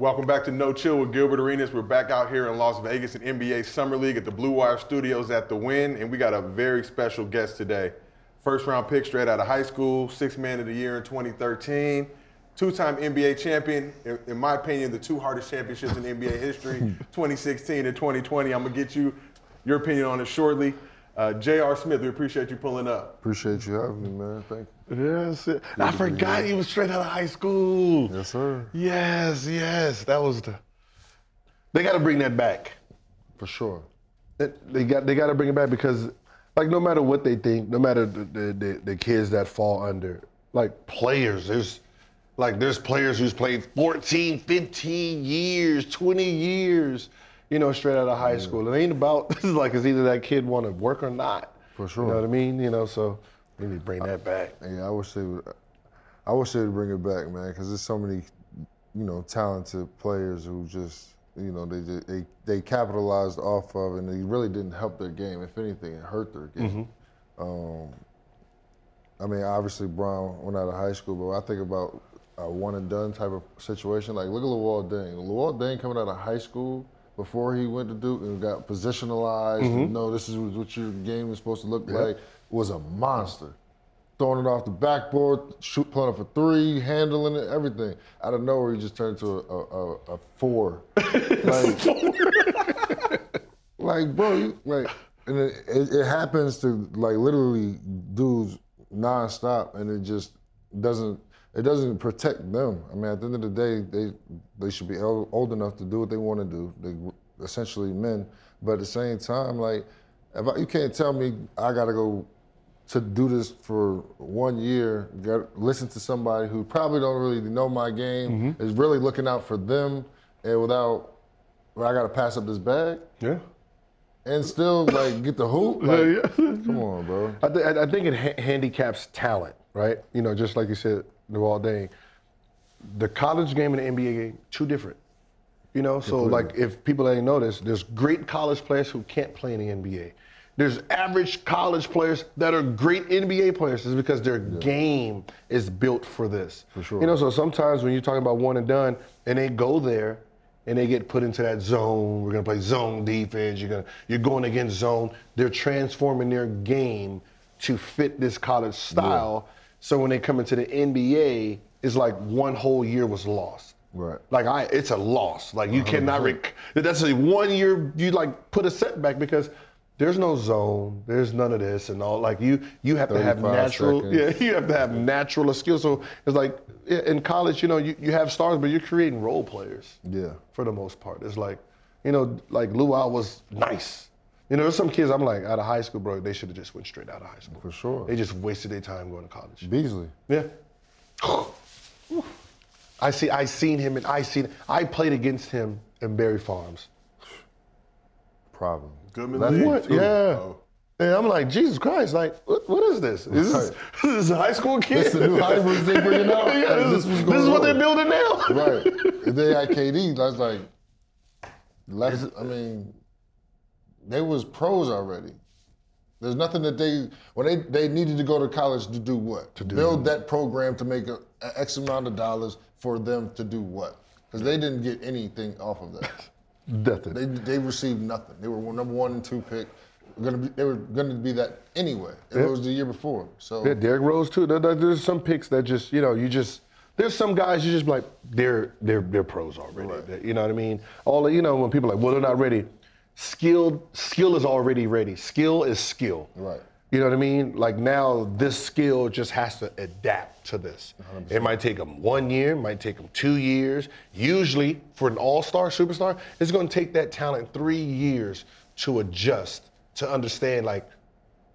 Welcome back to No Chill with Gilbert Arenas. We're back out here in Las Vegas in NBA Summer League at the Blue Wire Studios at the Wynn, and we got a very special guest today. First round pick straight out of high school, six man of the year in 2013, two time NBA champion. In, in my opinion, the two hardest championships in NBA history, 2016 and 2020. I'm gonna get you your opinion on it shortly. Uh, J.R. Smith, we appreciate you pulling up. Appreciate you having me, man. Thank you. Yes. I forgot he was straight out of high school. Yes, sir. Yes, yes. That was the. They got to bring that back. For sure. It- They got they got to bring it back because, like, no matter what they think, no matter the, the, the, the kids that fall under, like players, there's like there's players who's played 14, 15 years, 20 years, you know, straight out of high school. It ain't about this is like it's either that kid want to work or not. For sure. You know what I mean? You know, so we need to bring that back. Yeah, I wish they would. I wish they would bring it back, man, because there's so many, you know, talented players who just, you know, they just, they they capitalized off of, and they really didn't help their game. If anything, it hurt their game. Um, I mean, obviously Brown went out of high school, but I think about a one and done type of situation. Like, look at Luol Deng. Luol Deng coming out of high school before he went to Duke and got positionalized. And mm-hmm. know this is what your game is supposed to look like. Was a monster. Throwing it off the backboard, shoot, pulling up a three, handling it, everything. Out of nowhere, he just turned into a, a, a, a four. like, like, bro, you, like, and it, it, it happens to like literally dudes nonstop, and it just doesn't. It doesn't protect them. I mean, at the end of the day, they they should be old enough to do what they want to do. They essentially men, but at the same time, like, if I, you can't tell me I got to go to do this for one year, got, listen to somebody who probably don't really know my game, mm-hmm. is really looking out for them, and without, well, I got to pass up this bag Yeah. and still like get the hoop. Like, come on, bro. I, th- I think it ha- handicaps talent, right? You know, just like you said, New Deng. The college game and the NBA game, two different. You know, so like if people ain't know this, there's great college players who can't play in the NBA. There's average college players that are great NBA players is because their game is built for this. For sure. You know, so sometimes when you're talking about one and done and they go there and they get put into that zone, we're gonna play zone defense, you're gonna you're going against zone, they're transforming their game to fit this college style. So when they come into the NBA, it's like one whole year was lost. Right. Like I, it's a loss. Like you cannot. Uh-huh. Rec- that's a one year. You like put a setback because there's no zone. There's none of this and all. Like you, you have to have natural. seconds. Yeah, you have to have natural skills. So it's like in college, you know, you, you have stars, but you're creating role players Yeah. for the most part. It's like, you know, like Luol was nice. You know, there's some kids I'm like out of high school, bro. They should have just went straight out of high school. For sure. They just wasted their time going to college. Beasley. Yeah. I see. I seen him, and I seen. I played against him in Barry Farms. Problem. Goodman Left League. What? too. Yeah. Oh. And I'm like, Jesus Christ! Like, what, what is this? Is this, this is a high school kid? This is the new hybrids they bringing out? yeah, Like, this, this this is what on. they're building now. Right. If they had KD, that's like, less, I mean, they was pros already. There's nothing that they when they they needed to go to college to do what? To do. build that program to make a, a X amount of dollars for them to do what? Because they didn't get anything off of that. Nothing. They they received nothing. They were number one and two pick. Gonna be, they were going to be that anyway. It was the year before. So Yeah, Derrick Rose too. There- there- There's some picks that just, you know, you just. There's some guys you just be like they're they're they're pros already. They- You know what I mean? All the- you know when people are like, well, they're not ready. Skill skill is already ready. Skill is skill. Right. You know what I mean? Like now, this skill just has to adapt to this. It might take them one year, it might take them two years. Usually, for an all-star superstar, it's going to take that talent three years to adjust to understand. Like,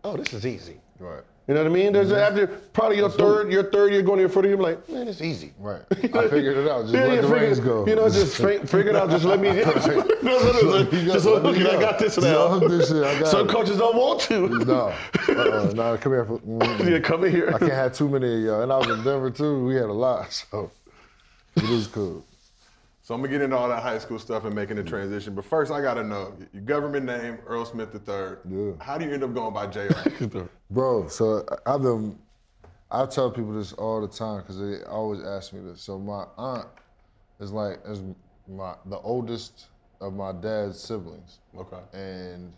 oh, this is easy. Right. You know what I mean? There's after probably your third, your third year going to your foot, you're like, man, it's easy. Right. I figured it out. Just let you the figure- reins go. You know, just fi- figure it out. Just let me. no, no, no, no, Let me go, Just let look, me I got this now. this shit, I got Some it. coaches don't want to. No. Uh-uh. No, come here. For, mm, yeah, come in here. I can't have too many of y'all. And I was in Denver too. We had a lot. So it is cool. So I'm gonna get into all that high school stuff and making the transition. But first, I gotta know your government name, Earl Smith III. Yeah. How do you end up going by Jr.? Bro, so I've been, I tell people this all the time because they always ask me this. So my aunt is like, is my the oldest of my dad's siblings. okay. and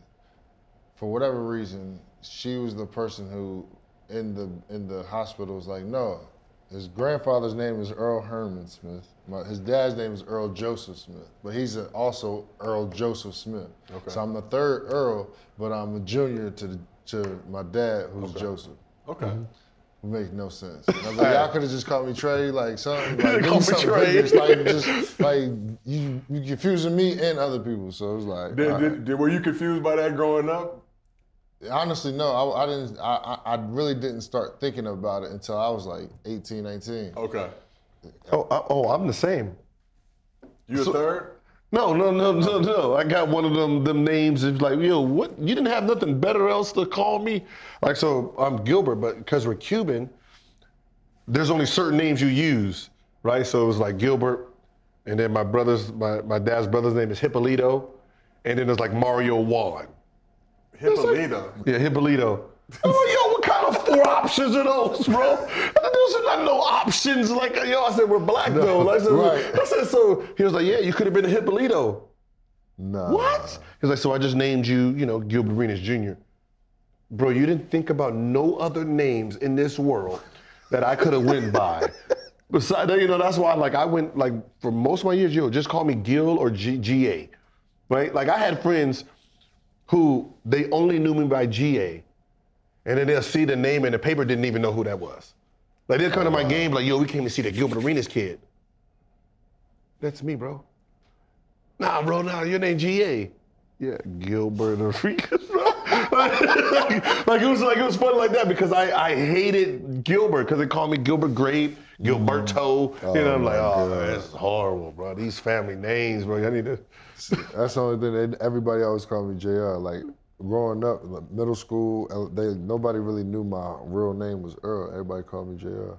for whatever reason, she was the person who, in the in the hospital, was like, no, his grandfather's name is Earl Herman Smith. My, his dad's name is Earl Joseph Smith, but he's a, also Earl Joseph Smith. Okay. So I'm the third Earl, but I'm a junior to the, to my dad, who's Joseph. Okay. It makes no sense. I was like, y'all could have just called me Trey, like something. Like, Call me me something Trey. It's like just like you, you confusing me and other people. So it was like, Did, right. did, did, were you confused by that growing up? Honestly, no. I, I didn't. I, I I really didn't start thinking about it until I was like 18, 19. Okay. Oh, I, oh, I'm the same. You a third? No, no, no, no, no. I got one of them them names. It's like, yo, what? You didn't have nothing better else to call me? Like, so I'm Gilbert, but because we're Cuban, there's only certain names you use, right? So it was like Gilbert, and then my brother's, my, my dad's brother's name is Hippolito, and then there's like Mario Juan. Hippolito. Yeah, Hippolito. Oh, yo, what kind of four options are those, bro? Those are not no options. Like, yo, I said, we're black, though. Like, I said, right. I said, so he was like, yeah, you could have been a Hippolito. Nah. What? He's like, so I just named you, you know, Gilbert Arenas Jr. Bro, you didn't think about no other names in this world that I could have went by. Besides, you know, that's why, like, I went, like, for most of my years, yo, just call me Gil or G- GA, right? Like, I had friends who they only knew me by GA, and then they'll see the name in the paper, didn't even know who that was. Like, they'll come to my game, like, yo, we came to see the Gilbert Arenas kid. That's me, bro. Nah, bro, nah, your name GA. Yeah, Gilbert Arenas, bro. like, like, it was like it was funny like that because I, I hated Gilbert because they called me Gilbert Grape, Gilberto. Oh, you know, I'm like, oh, is horrible, bro. These family names, bro. I need to. That's the only thing. Everybody always called me Jr. Like growing up, like, middle school, they nobody really knew my real name was Earl. Everybody called me Jr.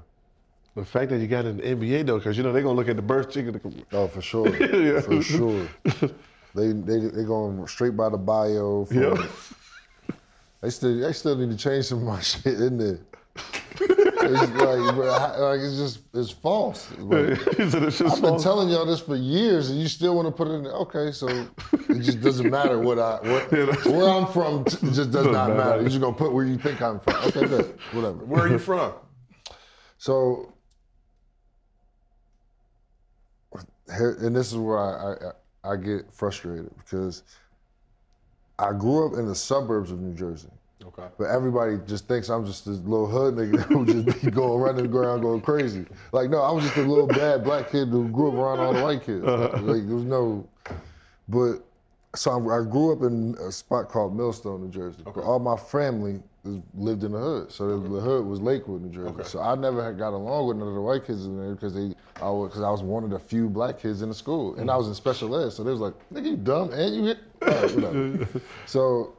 The fact that you got in the NBA though, because you know they're gonna look at the birth certificate. Oh, for sure, Yeah. for sure. They they they going straight by the bio. For, Yeah. They still they still need to change some of my shit in there. It's like, bro, like it's just it's false. Like, said it's just I've been false. telling y'all this for years, and you still want to put it in. there. Okay, so it just doesn't matter what I what, where I'm from. t- It just does not matter. matter. You're just gonna put where you think I'm from. Okay, good, whatever. Where are you from? So, and this is where I, I I get frustrated because I grew up in the suburbs of New Jersey. Okay. But everybody just thinks I'm just this little hood nigga who just be going running around going crazy. Like, no, I was just a little bad black kid who grew up around all the white kids. Uh-huh. Like, there was no, but so I, I grew up in a spot called Millstone, New Jersey. But all my family is, lived in the hood, so the, the hood was Lakewood, New Jersey. So I never had got along with none of the white kids in there because they, I was, cause I was one of the few black kids in the school, and I mm-hmm. was in special ed. So they was like, "Nigga, you dumb and you hit." Right, whatever. so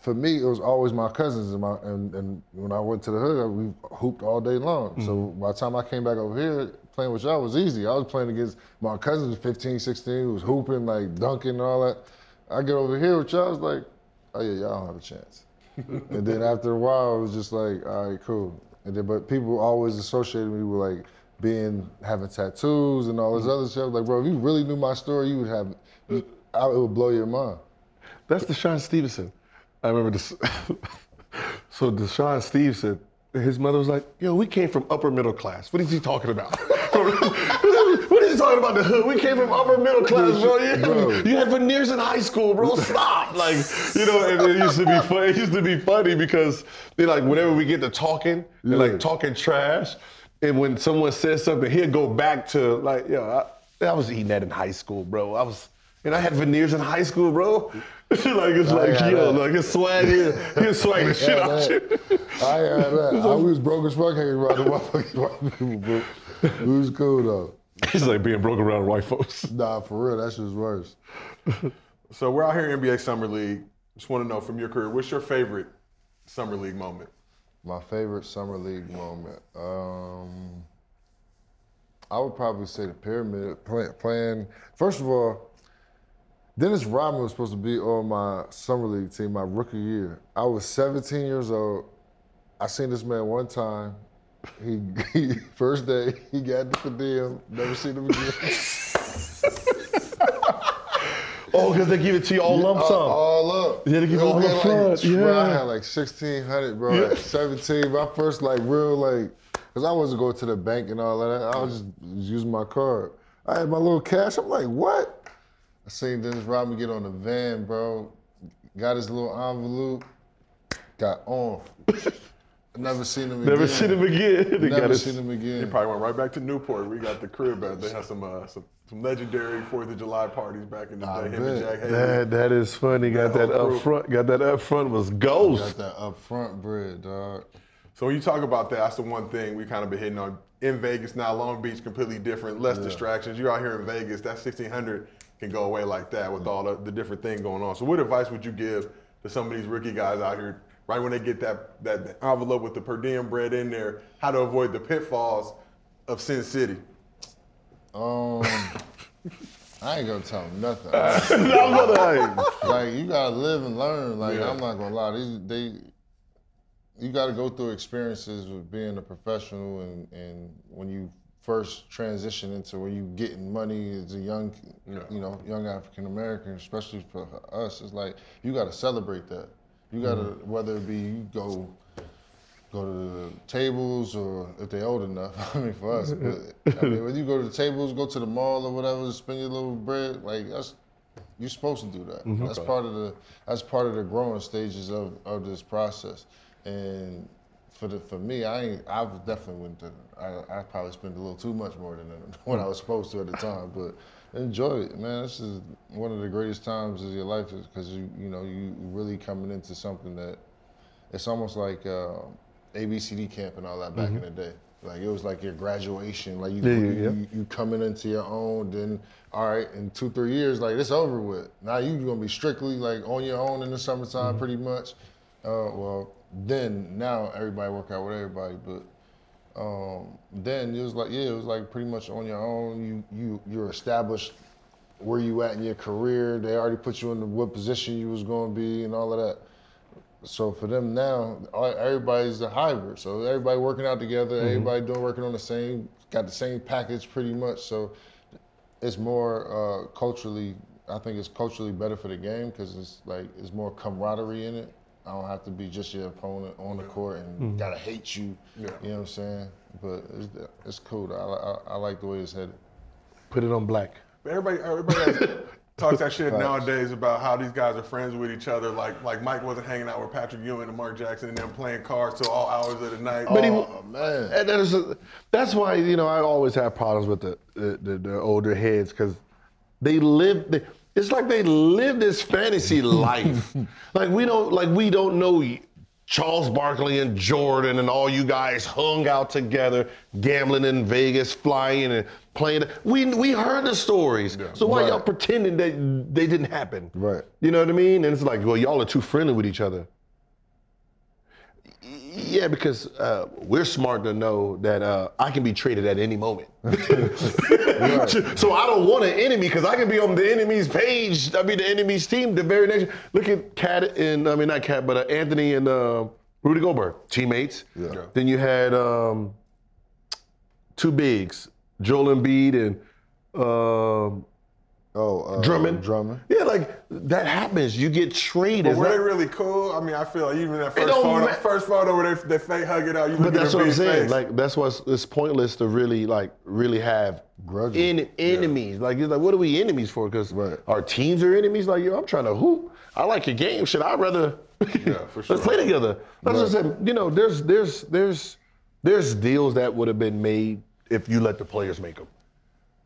for me, it was always my cousins and my and, and when I went to the hood, we hooped all day long. So mm-hmm. by the time I came back over here, playing with y'all was easy. I was playing against my cousins, 15, 16, who was hooping, like dunking and all that. I get over here with y'all, it's like, oh yeah, y'all don't have a chance. and then after a while, it was just like, all right, cool. And then, but people always associated me with like being having tattoos and all this mm-hmm. other stuff. Like, bro, if you really knew my story, you would have, you, I, it would blow your mind. That's DeShawn Stevenson. I remember this. so DeShawn Steve said, his mother was like, "Yo, we came from upper middle class. What is he talking about?" what are you talking about the hood? We came from upper middle class, bro. You, Bro. you had veneers in high school, bro. Stop. Like, you know, and it used to be funny. It used to be funny because they like whenever we get to talking, Yeah. like talking trash, and when someone says something, he'd go back to like, yo, I, I was eating that in high school, bro. I was, and I had veneers in high school, bro. like it's like, yo, that. like his swag here, he'll swag the shit out that. you. I had that. I was broke as fuck hanging around the motherfucking white people, bro. It was cool though. He's like being broke around white folks. Nah, for real, that shit's worse. So we're out here in NBA Summer League. Just want to know from your career, what's your favorite Summer League moment? My favorite summer league moment. Um, I would probably say the pyramid play, playing. First of all, Dennis Rodman was supposed to be on my summer league team my rookie year. I was 17 years old. I seen this man one time. He, he first day he got the diem. Never seen him again. Oh, because they give it to you all lump all, sum. all up. Yeah, they give It you all up like- front, Bro, I had like 1600 bro, at 17. My first like real like, cause I wasn't going to the bank and all that. I was just using my card. I had my little cash. I'm like, what? I seen Dennis Rodman get on the van, bro. Got his little envelope. Got on. Never seen him again. Never seen him again. They got Never his- seen him again. He probably went right back to Newport. We got the crib out. They had some uh, some some legendary Fourth of July parties back in the I day. Him and. Jack Haley. That that is funny. Got That that up front. Got that up front was ghost. Got ghost. that upfront bread, dog. So when you talk about that, that's the one thing we kind of been hitting on. In Vegas now, Long Beach completely different, less distractions. You're out here in Vegas, That's 1600 can go away like that with all the, the different thing going on. So what advice would you give to some of these rookie guys out here, right when they get that that, envelope with the per diem bread in there, how to avoid the pitfalls of Sin City? Um, I ain't gonna tell him nothing. I'm like you gotta live and learn. Like Yeah. I'm not gonna lie, these they you gotta go through experiences with being a professional and and when you first transition into where you getting money as a young Yeah. you know young African American, especially for us, it's like you gotta celebrate that. You gotta mm-hmm. whether it be you go go to the tables or if they're old enough. I mean, for us, but I mean, when you go to the tables, go to the mall or whatever, spend your little bread, like that's you're supposed to do that. Mm-hmm. That's part of the that's part of the growing stages of, of this process. And for the for me, I ain't I was definitely went to I, I probably spent a little too much more than what I was supposed to at the time, but enjoy it, man. This is one of the greatest times of your life because you you know you really coming into something that it's almost like uh, ABCD camp and all that back in the day. Like it was like your graduation. Like you, Yeah, you, yeah. you, you coming into your own. Then all right, in two three years, like it's over with. Now you are gonna be strictly like on your own in the summertime, Mm-hmm. pretty much. Uh, well, then now everybody work out with everybody, but um, then it was like yeah, it was like pretty much on your own. You you you're established where you at in your career. They already put you in the what position you was going to be and all of that. So for them now, everybody's a hybrid. So everybody working out together, everybody doing working on the same, got the same package pretty much. So it's more uh, culturally. I think it's culturally better for the game because it's like it's more camaraderie in it. I don't have to be just your opponent on the court and mm-hmm. gotta hate you. Yeah. You know what I'm saying? But it's, it's cool. I, I, I like the way it's headed. Put it on black. But everybody, everybody talks that shit nowadays about how these guys are friends with each other. Like, like Mike wasn't hanging out with Patrick Ewing and Mark Jackson and them playing cards till all hours of the night. But he- oh man. And that is that's why you know I always have problems with the the, the, the older heads because they live. They, it's like they live this fantasy life. like we don't like we don't know Charles Barkley and Jordan and all you guys hung out together, gambling in Vegas, flying and playing. We we heard the stories. So why Right. y'all pretending that they didn't happen? Right. You know what I mean? And it's like, well, y'all are too friendly with each other. Yeah, because uh, we're smart to know that uh, I can be traded at any moment. so I don't want an enemy because I can be on the enemy's page. I mean, the enemy's team. The very next. Look at Cat and I mean not Cat, but uh, Anthony and uh, Rudy Gobert, teammates. Yeah. Then you had um, two bigs, Joel Embiid and um, Oh, uh, Drummond. Drummond. Yeah, like that happens. You get traded. But were not- they really cool? I mean, I feel like even that first photo, ma- first photo where they, they fake hug it out, you But that's what I'm saying. face. Like that's why it's, pointless to really like really have Grudges. en- enemies. Like it's like what are we enemies for? Because Right. our teams are enemies. Like yo, I'm trying to hoop. I like your game. Should I rather? Yeah, for sure. Let's play together. That's what I said. You know, there's there's there's there's deals that would have been made if you let the players make them.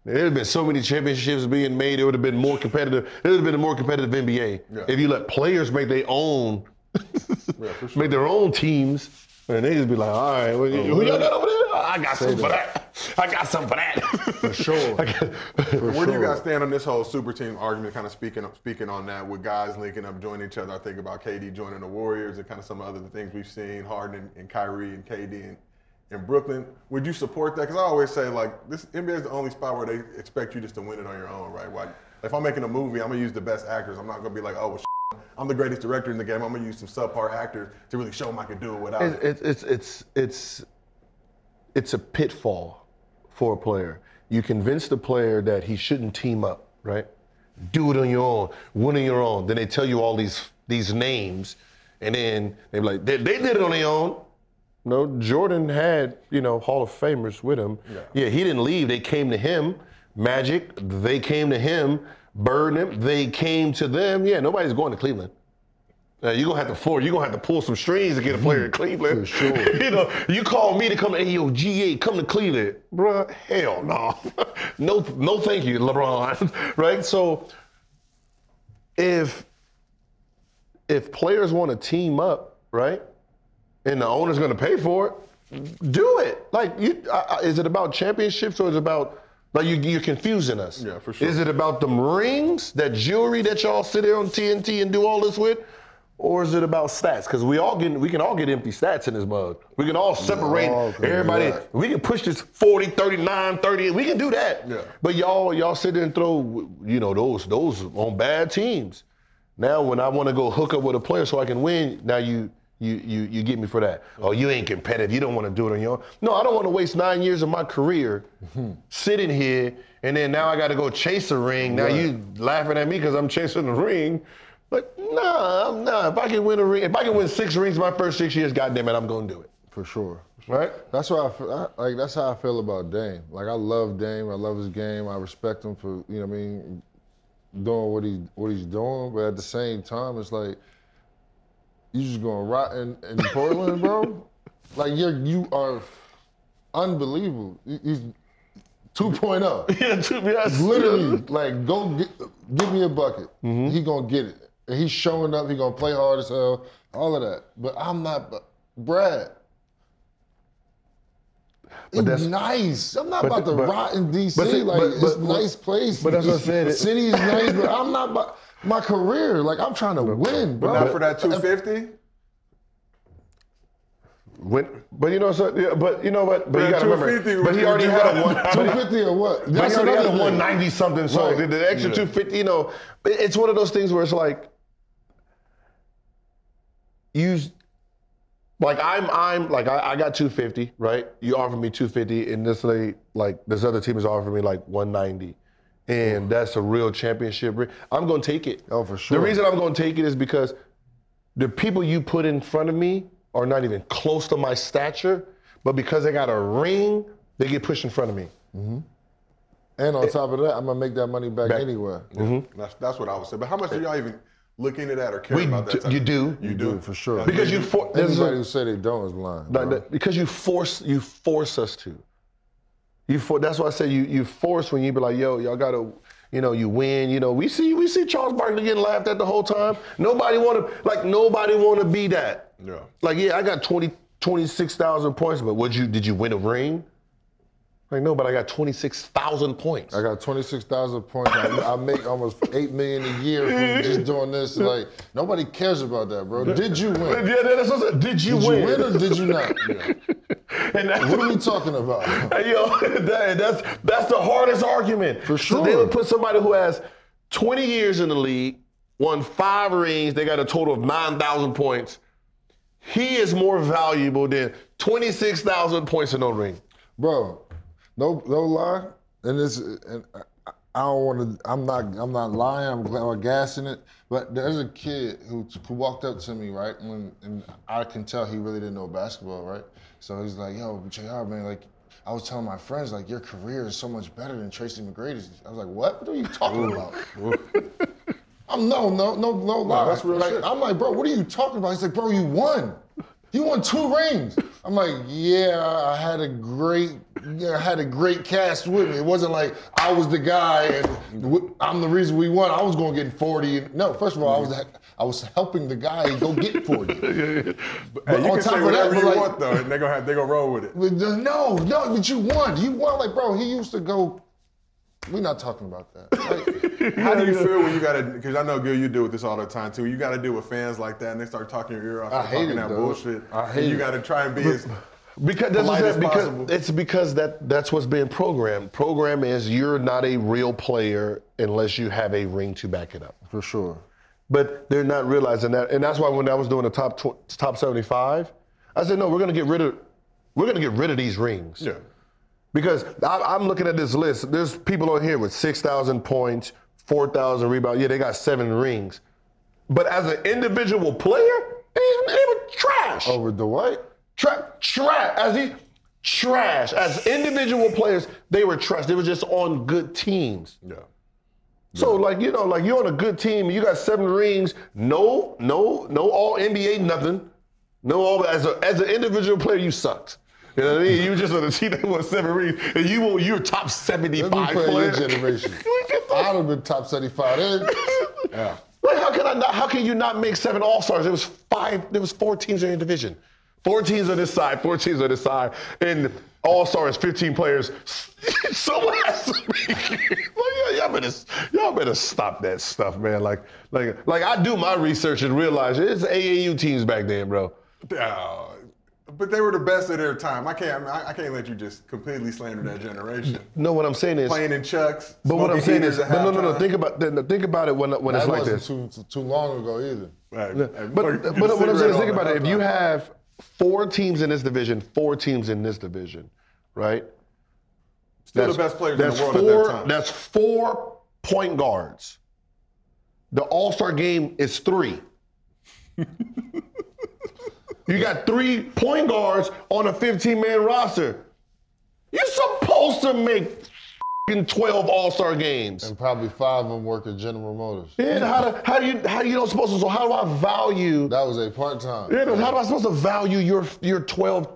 There have been so many championships being made. It would have been more competitive. It would have been a more competitive NBA Yeah. if you let players make their own, Yeah, sure. make their own teams, and they just be like, all right, well, oh, who y'all got over there? I got something for that. I got something for that. For sure. Where do you guys stand on this whole super team argument? Kind of speaking speaking on that with guys linking up, joining each other. I think about KD joining the Warriors and kind of some other things we've seen, Harden and, and Kyrie and KD in, in Brooklyn. Would you support that? Because I always say like this NBA is the only spot where they expect you just to win it on your own, right? Like if I'm making a movie, I'm gonna use the best actors. I'm not gonna be like, oh, well, I'm the greatest director in the game. I'm gonna use some subpar actors to really show them I can do it without it. It's, it's it's it's it's a pitfall for a player. You convince the player that he shouldn't team up, right? Do it on your own, win on your own. Then they tell you all these these names, and then they're like, they, they did it on their own. No, Jordan had you know Hall of Famers with him. Yeah. he didn't leave. They came to him. Magic, they came to him. Bird, them, they came to them. Yeah, nobody's going to Cleveland. You're gonna have to for you're gonna have to pull some strings to get a player in mm, Cleveland. For sure. you know, you call me to come to hey, yo, GA, come to Cleveland. Bruh, hell no. no, no thank you, LeBron. right? So if if players want to team up, right? And the owner's gonna pay for it, do it. Like you I, I- is it about championships or is it about like you, you're confusing us? Yeah, for sure. Is it about them rings, that jewelry that y'all sit there on TNT and do all this with? Or is it about stats? Because we all get we can all get empty stats in this mug. We can all separate all everybody. that. We can push this 40, 39, 30. We can do that. Yeah. But y'all y'all sit there and throw you know those those on bad teams. Now when I want to go hook up with a player so I can win, now you you you you get me for that. Oh, you ain't competitive. You don't want to do it on your own. No, I don't want to waste nine years of my career sitting here and then now I got to go chase a ring. Now you laughing at me because I'm chasing the ring. But nah, I'm nah. If I can win a ring, if I can win six rings my first six years, goddamn it, I'm gonna do it. for sure. Right? That's why I, I like. That's how I feel about Dame. Like I love Dame. I love his game. I respect him for you know what I mean, doing what he what he's doing. But at the same time, it's like you just going rot in, in Portland, bro. Like you're you are unbelievable. You- He's 2.0. Yeah, be honest. Literally, like go get, give me a bucket. Mm-hmm. He gonna get it. And he's showing up. He gonna play hard as hell. All of that. But I'm not. but Brad. It's that's- nice. I'm not but- about to but- rot in DC. but like but- it's but- a nice place. but that's what I said, it- City is nice, but I'm not about my career. Like I'm trying to win, bro. Not for that 250. When, but you know, so yeah, but you know what? But Yeah, you got to 250 remember. But he already had a one. 250 or what? he That's already had a another 190 something. So Right. the, the extra 250, you know, it's one of those things where it's like, you, like I'm, I'm like I, I got 250, right? You offer me 250, and this lady, like this other team is offering me like 190. And that's a real championship ring. I'm gonna take it. Oh, for sure. The reason I'm gonna take it is because the people you put in front of me are not even close to my stature, but because they got a ring, they get pushed in front of me. Mm-hmm. And on top of that, I'm gonna make that money back, Back. anyway. Mm-hmm. That's that's what I would say. But how much do y'all even look into that or care We about that? do- you do. You do For sure. Because you for, there's Anybody a- who say they don't is lying. Like that- because you force you force us to. You for, that's why I say you you force when you be like, yo, y'all gotta, you know, you win. You know, we see we see Charles Barkley getting laughed at the whole time. Nobody wanna like nobody wanna be that. Yeah. Like, yeah, I got 20, 26,000 points, but would you did you win a ring? Like, no, but I got 26,000 points. I got 26,000 points. I, I make almost 8 million a year from just doing this. Like, nobody cares about that, bro. Did you win? yeah, that's what I said. Did you Did win? you win or did you not? and that's What are we talking about? Yo, that, that's that's the hardest argument. For So they would put somebody who has 20 years in the league, won five rings, they got a total of 9,000 points. He is more valuable than 26,000 points in no ring. Bro, no no lie. And this and I, I don't want to. I'm not. I'm not lying. I'm, gl- I'm gassing it. But there's a kid who, who walked up to me, right, when, and I can tell he really didn't know basketball, right. So he's like, "Yo, Jr. Man, like, I was telling my friends, like, your career is so much better than Tracy McGrady's." I was like, "What? What are you talking about?" I'm no, no, no, no lie. that's real like, shit. I'm like, bro, what are you talking about? He's like, bro, you won. You won two rings. I'm like, yeah, I had a great, yeah, I had a great cast with me. It wasn't like I was the guy and I'm the reason we won. I was going to get 40. No, first of all, I was I was helping the guy go get 40. Hey, you on can top say of whatever that, you like- want though, and they're gonna have they gonna roll with it. Uh, no, no, but you won. You won. Like, bro, he used to go. We're not talking about that. Like, How do you feel when you gotta? Because I know, Gil, you deal with this all the time too. You gotta deal with fans like that, and they start talking your ear off, I and hate talking it, that dude. bullshit. I and hate you it. gotta try and be as Because that's polite what as because possible. it's because that that's what's being programmed. Program is you're not a real player unless you have a ring to back it up. for sure. But they're not realizing that, and that's why when I was doing the top tw- top 75, I said no, we're gonna get rid of we're gonna get rid of these rings. yeah. Because I, I'm looking at this list. There's people on here with 6,000 points, 4,000 rebounds. Yeah, they got seven rings. But as an individual player, they, they were trash. Over Dwight. Tra- trash. As these trash. As individual players, they were trash. They were just on good teams. Yeah. So like you know, like you're on a good team, you got seven rings, no, no, no all NBA, nothing. No all as a as an individual player, you sucked. You know what I mean? You just on a team that won seven rings, and you were you're top Let me 75 play your generation. I'd have been top 75 then. Yeah. Like how can I not? How can you not make seven All Stars? There was five. There was four teams in your division. Four teams on this side, four teams on this side, and All Stars, 15 players. Someone has to be. Like, y'all better, y'all better stop that stuff, man. Like, like, like I do my research and realize it's AAU teams back then, bro. Uh, but they were the best of their time. I can't. I, I can't let you just completely slander that generation. No, what I'm saying is, Playing in chucks. but what I'm saying is, heaters but no, no, no. Think about, th- think about it when, when it's That like wasn't this. too, too long ago either. Right. But, but what I'm saying is, think about it. If you have four teams in this division, four teams in this division, right? still the best players in the world four, at that time. That's four point guards. The All Star game is three. you got three point guards on a 15 man roster. You're supposed to make fing 12 All Star games. And probably five of them work at General Motors. Yeah, how, do, how do you how you don't supposed to? So how do I value? That was a part time. Yeah, how am I supposed to value your your 12,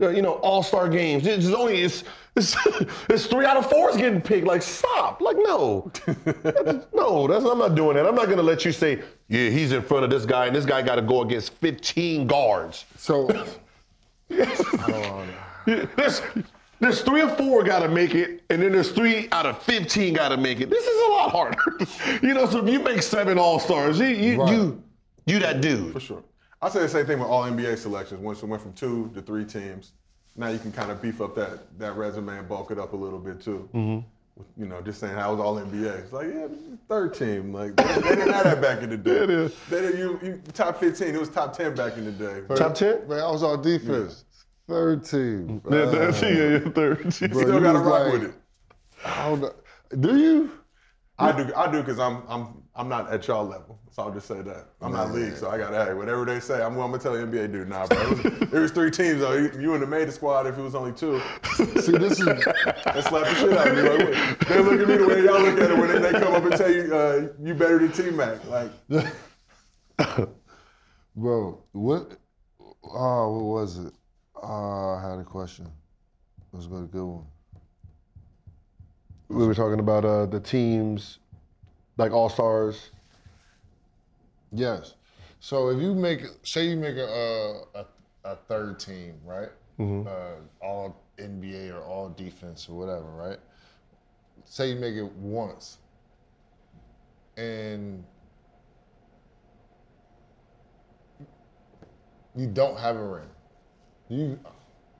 uh, you know, All Star games? It's only it's, it's it's three out of four is getting picked. Like stop. Like no, That's- no. That's I'm not doing that. I'm not gonna let you say, yeah, he's in front of this guy, and this guy got to go against 15 guards. So, Yeah, There's there's three or four got to make it, and then there's three out of 15 got to make it. This is a lot harder. you know, so if you make seven All Stars, you you, Right. you you that dude. For sure. I say the same thing with all NBA selections. Once it went from two to three teams, now you can kind of beef up that that resume and bulk it up a little bit too. Mm-hmm. You know, just saying I was all NBA. It's like, yeah, third team. Like they, they didn't have that back in the day. It is. They didn't, you, you top 15. It was top 10 back in the day. Top 10? man, I was on defense. Third team. Yeah, Uh, that's, yeah, yeah, third. bro, Still you got to was rock like- with it. I don't know. Do you? I do, I do, because I'm, I'm, I'm not at y'all level. So I'll just say that I'm not league. So I got to, hey, whatever they say, I'm, I'm gonna tell the NBA dude, nah, bro. It was, there was three teams though. You, you wouldn't have made the squad if it was only two. See, this is They slap the shit out of me. Like, they look at me the way y'all look at it when they, they come up and tell you uh, you better than T Mac. Like, Bro, what? Oh, what was it? Uh, I had a question. It was about a good one. We were talking about uh, the teams, like All Stars. Yes. So if you make, say you make a a, a, third team, right? Uh, all NBA or all defense or whatever, right? Say you make it once, and you don't have a ring. You,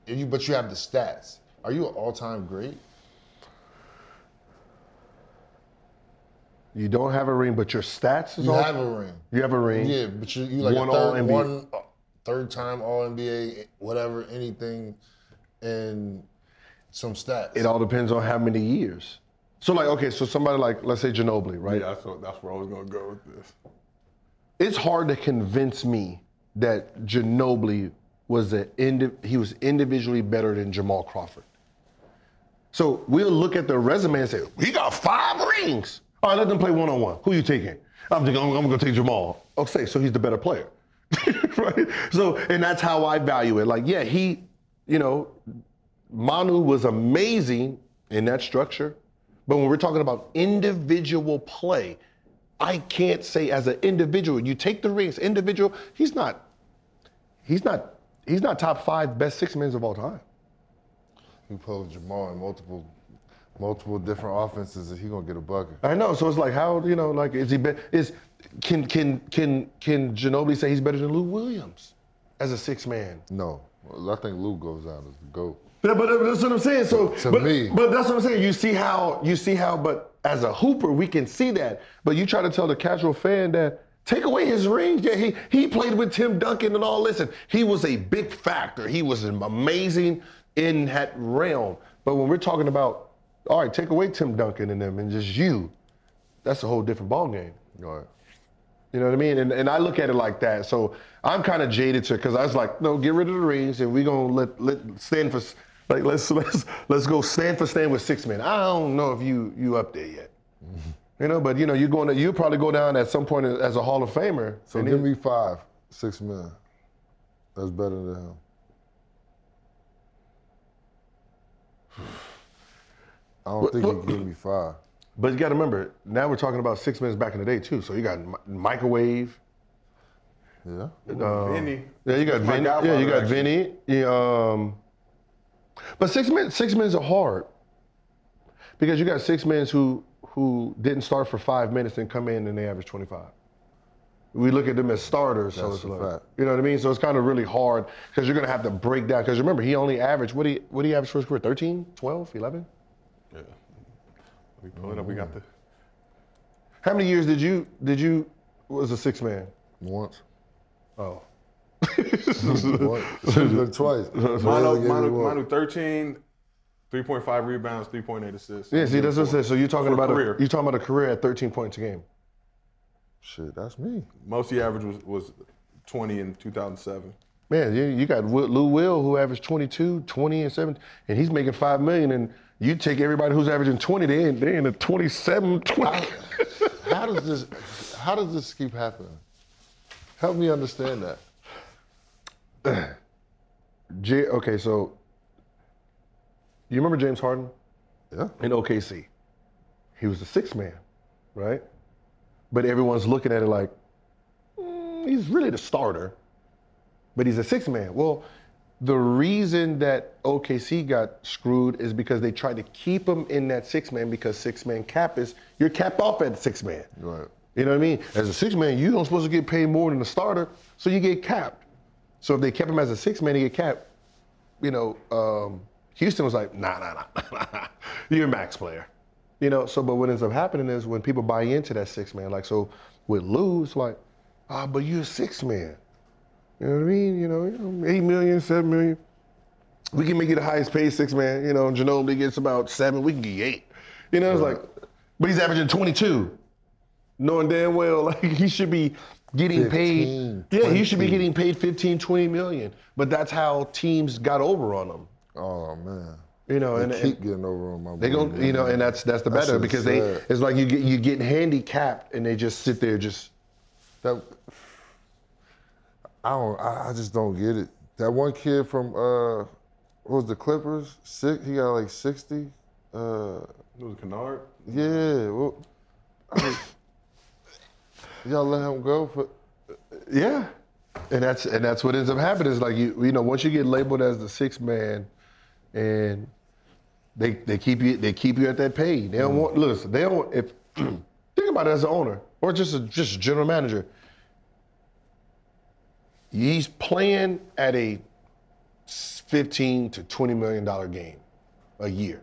you, but you have the stats. Are you an all-time great? You don't have a ring, but your stats is You all. have a ring. you have a ring. Yeah, but you you like One a third, one uh, time All NBA, whatever, anything, and some stats. It all depends on how many years. So like, okay, so somebody like, let's say Ginobili, right? Yeah, that's, what, that's where I was gonna go with this. It's hard to convince me that Ginobili was a indi- he was individually better than Jamal Crawford. So we'll look at the resume and say, he got five rings. All right, let them play one on one. Who you taking? I'm thinking, I'm, I'm gonna take Jamal. Oh, okay, so he's the better player. right? So, and that's how I value it. Like, yeah, he, you know, Manu was amazing in that structure. But when we're talking about individual play, I can't say as an individual, you take the rings, individual, he's not, he's not, he's not top five best six men of all time. You put Jamal in multiple, multiple different offenses, and he gonna get a bucket. I know. So it's like, how you know, like, is he be, is can can can can Ginobili say he's better than Lou Williams as a six man? No, well, I think Lou goes out as the goat. Yeah, but that's what I'm saying. So, To but, me. but that's what I'm saying. You see how you see how, but as a hooper, we can see that. But you try to tell the casual fan that take away his rings. Yeah, he he played with Tim Duncan and all. Listen, he was a big factor. He was amazing in that realm. But when we're talking about, all right, take away Tim Duncan and them and just you, that's a whole different ballgame. All right. You know what I mean? And, and I look at it like that. So I'm kind of jaded to it, because I was like, no, get rid of the rings and we're gonna let let stand for like let's let's let's go stand for stand with six men. I don't know if you you up there yet. Mm-hmm. You know, but you know, you're going to you probably go down at some point as a Hall of Famer. So give then- me five, six men. That's better than him. I don't think he can give me five. But you got to remember, now we're talking about six minutes back in the day too. So you got mi- microwave. Yeah. Vinny. Yeah, you got my Vinny. Yeah, godfather, you got actually. Vinny. Yeah, um, but six minutes, six minutes are hard because you got six minutes who who didn't start for five minutes and come in and they average 25. We look at them as starters, so That's it's a like, fact. you know what I mean. So it's kind of really hard because you're gonna have to break down. Because remember, he only averaged what he what he averaged for his career 13, 12, 11. Yeah. We pull it up. We got the. How many years did you did you was a six man? Once. Oh, Once. Should've been twice. Manu, Really gave me Manu. Manu 13, 3.5 rebounds, 3.8 assists. yeah. See, that's what I said. So you're talking For a about career. a, you're talking about a career at 13 points a game. Shit, that's me. Most the average was, was 20 in 2007. Man, you, you got Wi- Lou Will who averaged 22, 20, and 7, and he's making 5 million. And you take everybody who's averaging 20, they in, they in the 27, 20. How does this? How does this keep happening? Help me understand that. J, okay, so you remember James Harden Yeah. in OKC? He was the sixth man, right? But everyone's looking at it like, "Mm, he's really the starter, but he's a sixth man. Well, the reason that OKC got screwed is because they tried to keep him in that six man because six man cap is, you're capped off at six man. Right. You know what I mean? As a six man, you don't supposed to get paid more than a starter, so you get capped. So if they kept him as a six man, he get capped. You know, um, Houston was like, nah, nah, nah, you're a max player. You know, so but what ends up happening is when people buy into that six man, like so with Lou, it's like, ah, but you're a six man. You know what I mean? You know, eight million, seven million. We can make you the highest paid six man. You know, Ginobili gets about seven. We can get eight. You know, it's like, but he's averaging 22 knowing damn well like he should be getting 15, paid. Yeah, he should be getting paid 15, 20 million. But that's how teams got over on him. Oh man. You know, They and, keep and getting over on my. they go, you know, and that's that's the better shit is because they it's like you get you getting handicapped and they just sit there just That I don't. I, I just don't get it. That one kid from uh, what was the Clippers? Six. He got like sixty. Uh, It was Kennard. yeah. Well, I mean, y'all let him go for. Yeah, and that's and that's what ends up happening is like you you know once you get labeled as the sixth man, and they they keep you they keep you at that pay. They don't want listen. They don't if think about it as an owner or just a just a general manager. He's playing at a fifteen to twenty million dollar game a year,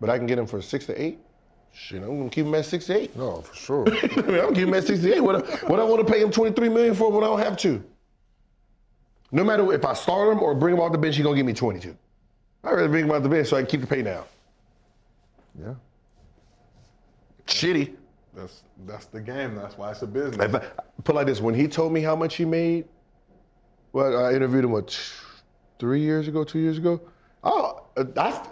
but I can get him for six to eight. Shit, I'm gonna keep him at six to eight. No, for sure. I mean, I'm giving him at 68. What, I- what I want to pay him 23 million for when I don't have to. No matter if I start him or bring him off the bench, he's gonna give me 22. I'd rather bring him off the bench so I can keep the pay down. yeah. shitty. That's that's the game. That's why it's a business. I, put like this, when he told me how much he made, well, I interviewed him what three years ago, two years ago. Oh, I,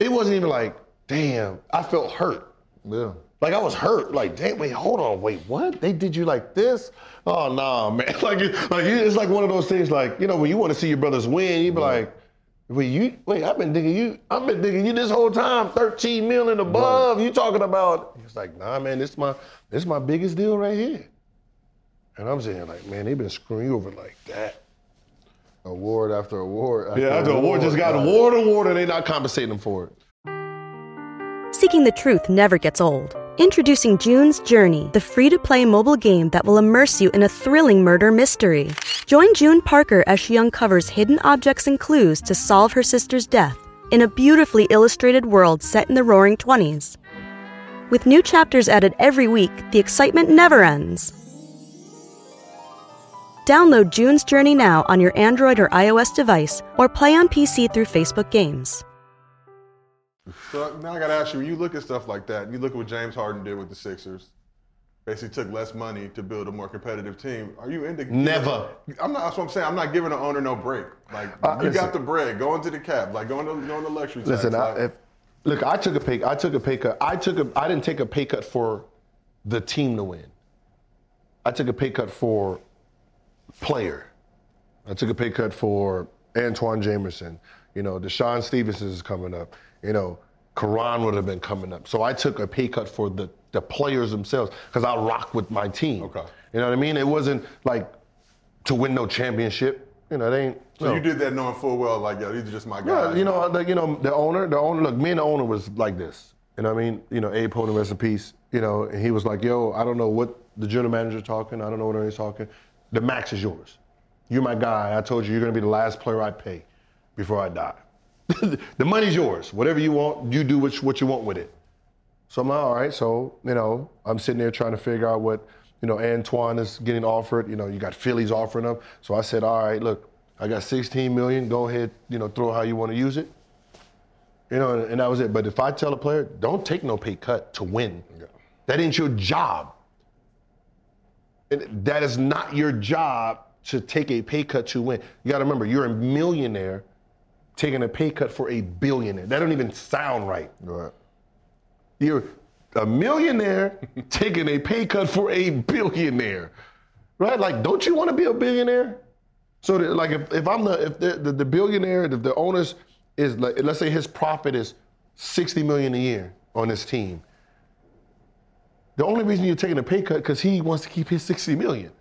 it wasn't even like, damn. I felt hurt. Yeah. Like I was hurt. Like, damn, wait, hold on, wait, what? They did you like this? Oh no, man. Like, it- like it's like one of those things. Like, you know, when you want to see your brothers win, you be like, wait, you, wait, I've been digging you. I've been digging you this whole time. Thirteen million above. You talking about? He's like, nah, man. This my, this my biggest deal right here. And I'm saying, like, man, they've been screwing you over like that. Award after award. After Yeah, the award just got Right. award, award, and they not compensating them for it. Seeking the truth never gets old. Introducing June's Journey, the free to play mobile game that will immerse you in a thrilling murder mystery. Join June Parker as she uncovers hidden objects and clues to solve her sister's death in a beautifully illustrated world set in the roaring 20s. With new chapters added every week, the excitement never ends. Download June's Journey now on your Android or iOS device or play on PC through Facebook Games. So now I got to ask you, when you look at stuff like that, you look at what James Harden did with the Sixers, basically took less money to build a more competitive team. Are you into Never. I'm not. That's what I'm saying. I'm not giving the owner no break. Like Uh, you listen. got the bread, going to the cap, like going to going to luxury. Listen, tax, I, like, if, look, I took a pay. I took a pay cut. I took a. I didn't take a pay cut for the team to win. I took a pay cut for player. I took a pay cut for Antawn Jamison. You know, DeShawn Stevenson is coming up. You know, Caron would have been coming up. So I took a pay cut for the the players themselves because I rock with my team. Okay. You know what I mean? It wasn't like to win no championship. You know, they ain't. so no. you did that knowing full well, like, yo, these are just my guys. Yeah, you know, the, you know, the owner, the owner. Look, me and the owner was like this. You know what I mean? You know, Abe Pollin, rest in peace. You know, and he was like, "Yo, I don't know what the general manager talking. I don't know what anybody's talking. The max is yours. You're my guy. I told you you're gonna be the last player I pay before I die. the money's yours. Whatever you want, you do what you, what you want with it." So I'm like, all right. So you know, I'm sitting there trying to figure out what you know Antawn is getting offered. You know, you got Phillies offering him. So I said, all right, look, I got 16 million. Go ahead, you know, throw how you want to use it. You know, and, and that was it. But if I tell a player, don't take no pay cut to win, that ain't your job. And that is not your job to take a pay cut to win. You got to remember, you're a millionaire taking a pay cut for a billionaire. That don't even sound right. Right. You're a millionaire taking a pay cut for a billionaire, right? Like, don't you want to be a billionaire? So, that, like, if, if I'm the if the, the, the billionaire, if the owners is like, let's say his profit is 60 million a year on this team. The only reason you're taking a pay cut because he wants to keep his 60 million.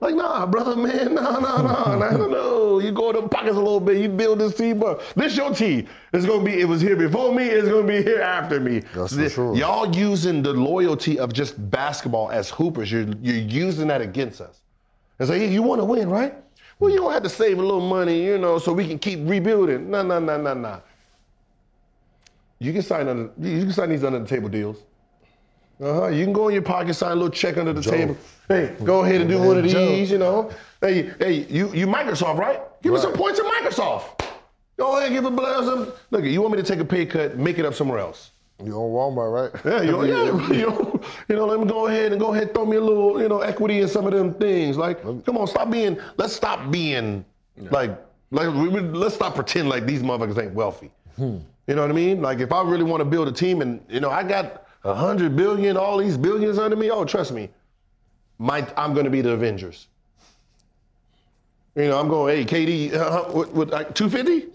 Like, nah, brother, man, nah, nah, nah, nah, no, no. You go in the pockets a little bit, you build this team up. This your team. It's gonna be, it was here before me, it's gonna be here after me. That's for sure. Y'all using the loyalty of just basketball as hoopers, you're, you're using that against us. And say, hey, you wanna win, right? Well, you gonna have to save a little money, you know, so we can keep rebuilding. No, no, no, no, no. You can sign under, you can sign these under the table deals. Uh-huh. You can go in your pocket, sign a little check under the Joe. table. Hey, go ahead and do one of these, Joe. you know. Hey, hey, you you Microsoft, right? Give me some points at Microsoft. Go ahead, give a blessing. Look, you want me to take a pay cut, make it up somewhere else. You on Walmart, right? Yeah, you yeah, you know, you know, let me go ahead and go ahead throw me a little, you know, equity in some of them things. Like, come on, stop being, let's stop being like, like, we, we- let's stop pretending like these motherfuckers ain't wealthy. You know what I mean? Like, if I really want to build a team and, you know, I got a hundred billion, all these billions under me, oh, trust me, my, I'm going to be the Avengers. You know, I'm going, hey, KD, uh, what, what, like 250?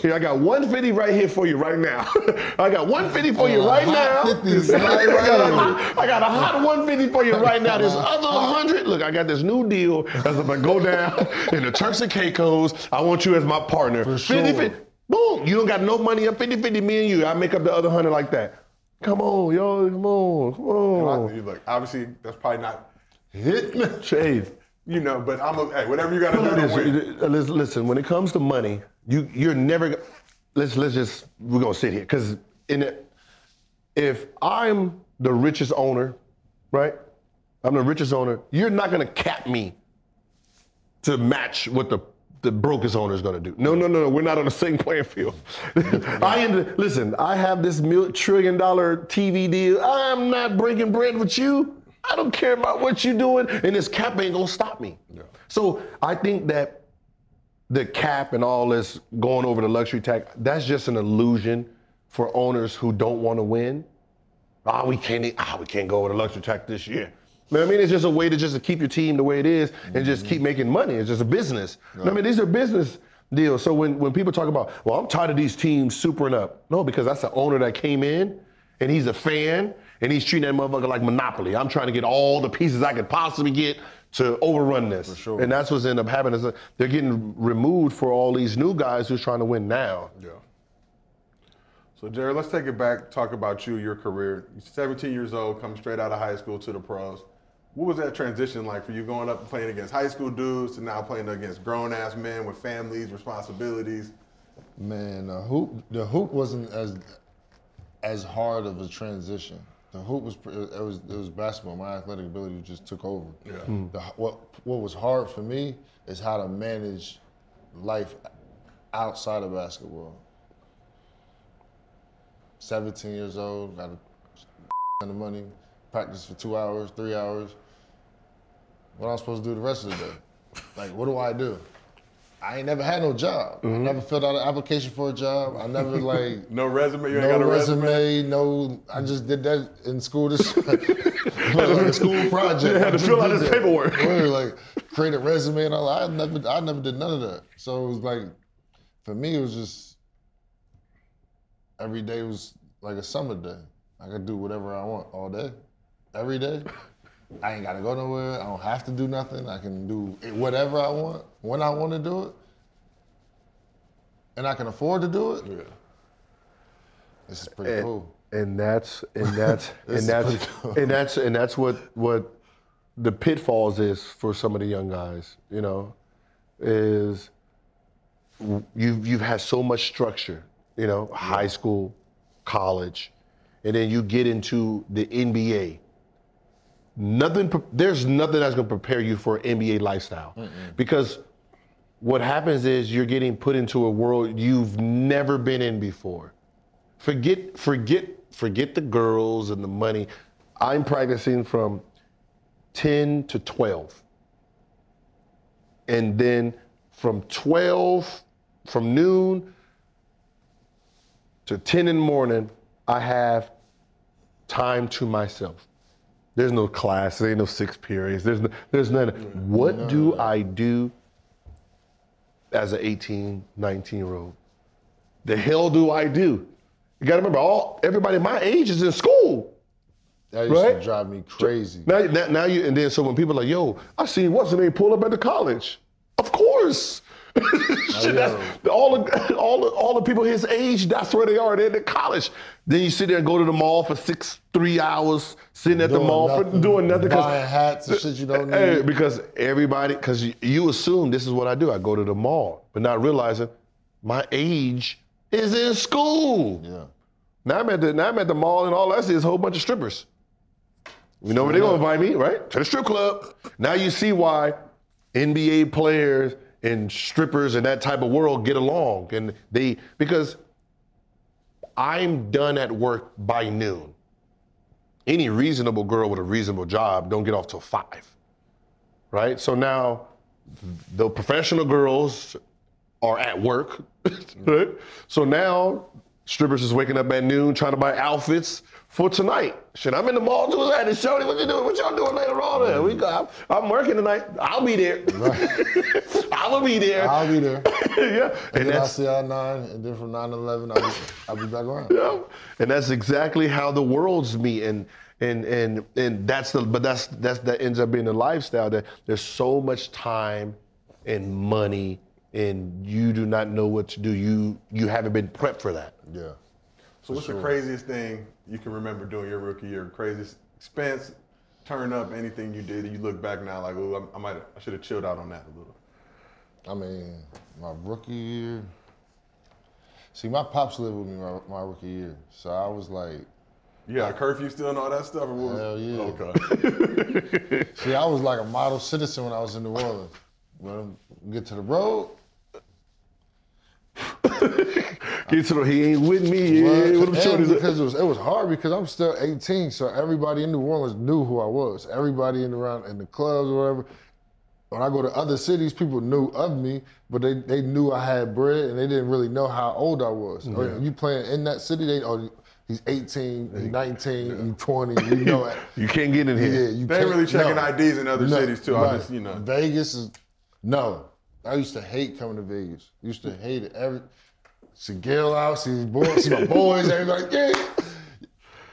Here, I got 150 right here for you right now. I got 150 for you right now. I, got a, hot- I got a hot 150 for you right now. This other 100, look, I got this new deal that's about to go down in the Turks and Caicos. I want you as my partner. For 50, sure. 50. Boom, you don't got no money up 50 50, me and you. I make up the other 100 like that. Come on, yo, come on, come on. You look, obviously, that's probably not, Hit me. Shade. you know, but I'm a, hey, whatever you got to do to win. Listen, uh, listen, listen, when it comes to money, you you're never. Let's let's just we're gonna sit here because in it, if I'm the richest owner, right? I'm the richest owner. You're not gonna cap me to match what the the brokest owner is going to do. No, no, no, no. We're not on the same playing field. I end, listen. I have this mil- trillion dollar TV deal. I'm not breaking bread with you. I don't care about what you're doing, and this cap ain't gonna stop me. So I think that the cap and all this going over the luxury tax, that's just an illusion for owners who don't want to win. Ah, we can't. Ah, we can't go over the luxury tax this year. You know I mean, it's just a way to just to keep your team the way it is and just keep mm-hmm. making money. It's just a business. I mean, these are business deals. So when, when people talk about, well, I'm tired of these teams supering up. No, because that's the owner that came in and he's a fan and he's treating that motherfucker like monopoly. I'm trying to get all the pieces I could possibly get to overrun this. sure. And that's what's end up happening. Is they're getting removed for all these new guys who's trying to win now. Yeah. So, Jared, let's take it back. Talk about you, your career. You're 17 years old, come straight out of high school to the pros. What was that transition like for you going up and playing against high school dudes to now playing against grown ass men with families, responsibilities? Man, the hoop the hoop wasn't as as hard of a transition. The hoop was it was it was basketball. My athletic ability just took over. Yeah. Hmm. The, what what was hard for me is how to manage life outside of basketball. 17 years old, got a ton of money, practice for two hours, three hours. What am I supposed to do the rest of the day? Like, what do I do? I ain't never had no job. I mm-hmm. never filled out an application for a job. I never like No resume? You ain't no got a resume, resume? no. I just did that in school. This like a school project. had to fill out this paperwork. Like create a resume and all. I never, I never did none of that. So it was like, for me, it was just every day was like a summer day. I could do whatever I want all day, every day. I ain't gotta go nowhere. I don't have to do nothing. I can do whatever I want when I want to do it, and I can afford to do it. Yeah. This is pretty and, cool. and that's and that's and that's cool. and that's and that's what what the pitfalls is for some of the young guys. You know, is you've you've had so much structure. You know, high school, college, and then you get into the NBA. Nothing. There's nothing that's gonna prepare you for an NBA lifestyle, because what happens is you're getting put into a world you've never been in before. Forget, forget, forget the girls and the money. I'm practicing from 10 to 12. And then from 12, from noon to 10 in the morning, I have time to myself. There's no class, there ain't no six periods, there's, no, there's none. What do I do as an 18, 19 year old? The hell do I do? You gotta remember, all everybody my age is in school. That used Right? to drive me crazy. Now, now, now you, and then so when people are like, yo, I seen what's the name pull up at the college. Of course. That's, oh, all, the, all, the, all the people his age, that's where they are. They're in college. Then you sit there and go to the mall for six, three hours, sitting at the Doing mall for doing nothing, doing nothing. buying hats and shit you don't Hey, need. because everybody, because you, you assume this is what I do. I go to the mall, but not realizing my age is in school. Yeah. Now I'm at the now I'm at the mall and all I see is a whole bunch of strippers. You know where they're gonna invite me, right? To the strip club. Now you see why NBA players and strippers and that type of world get along. And they because I'm done at work by noon. Any reasonable girl with a reasonable job don't get off till five. Right? So now the professional girls are at work. right? So now strippers is waking up at noon trying to buy outfits for tonight. Shit, I'm in the mall doing that. And Shorty, what you doing? What y'all doing later on? There? We got, I'm working tonight. I'll be there. I will be there. I'll be there. yeah. And And then I'll see y'all nine, and then from 9 to 11, I'll be, I'll be back around. yeah. And that's exactly how the worlds meet. And and and and that's the but that's that's that ends up being the lifestyle that there's so much time and money and you do not know what to do. You you haven't been prepped for that. Yeah. So what's the craziest thing you can remember doing your rookie year? Craziest expense, turn up, anything you did, and you look back now like, oh, I, I might, I should have chilled out on that a little. I mean, my rookie year. See, my pops lived with me my, my rookie year, so I was like, You got a curfew still and all that stuff? Or what was, Hell yeah. Okay. see, I was like a model citizen when I was in New Orleans. When we get to the road, Get to the, he ain't with me. Yeah, what them and shorties because it was it was hard because I'm still 18, so everybody in New Orleans knew who I was. Everybody in around in the clubs or whatever. When I go to other cities, people knew of me, but they, they knew I had bread and they didn't really know how old I was. Or you playing in that city, they oh he's 18, he's 19, he's 20, you know it. You can't get in Yeah, here. you They ain't really checking no. IDs in other No, cities too. I just, you know. Vegas is no. I used to hate coming to Vegas. Used to hate it. Every see Gil out, see his boys, see my boys, everybody. Yeah.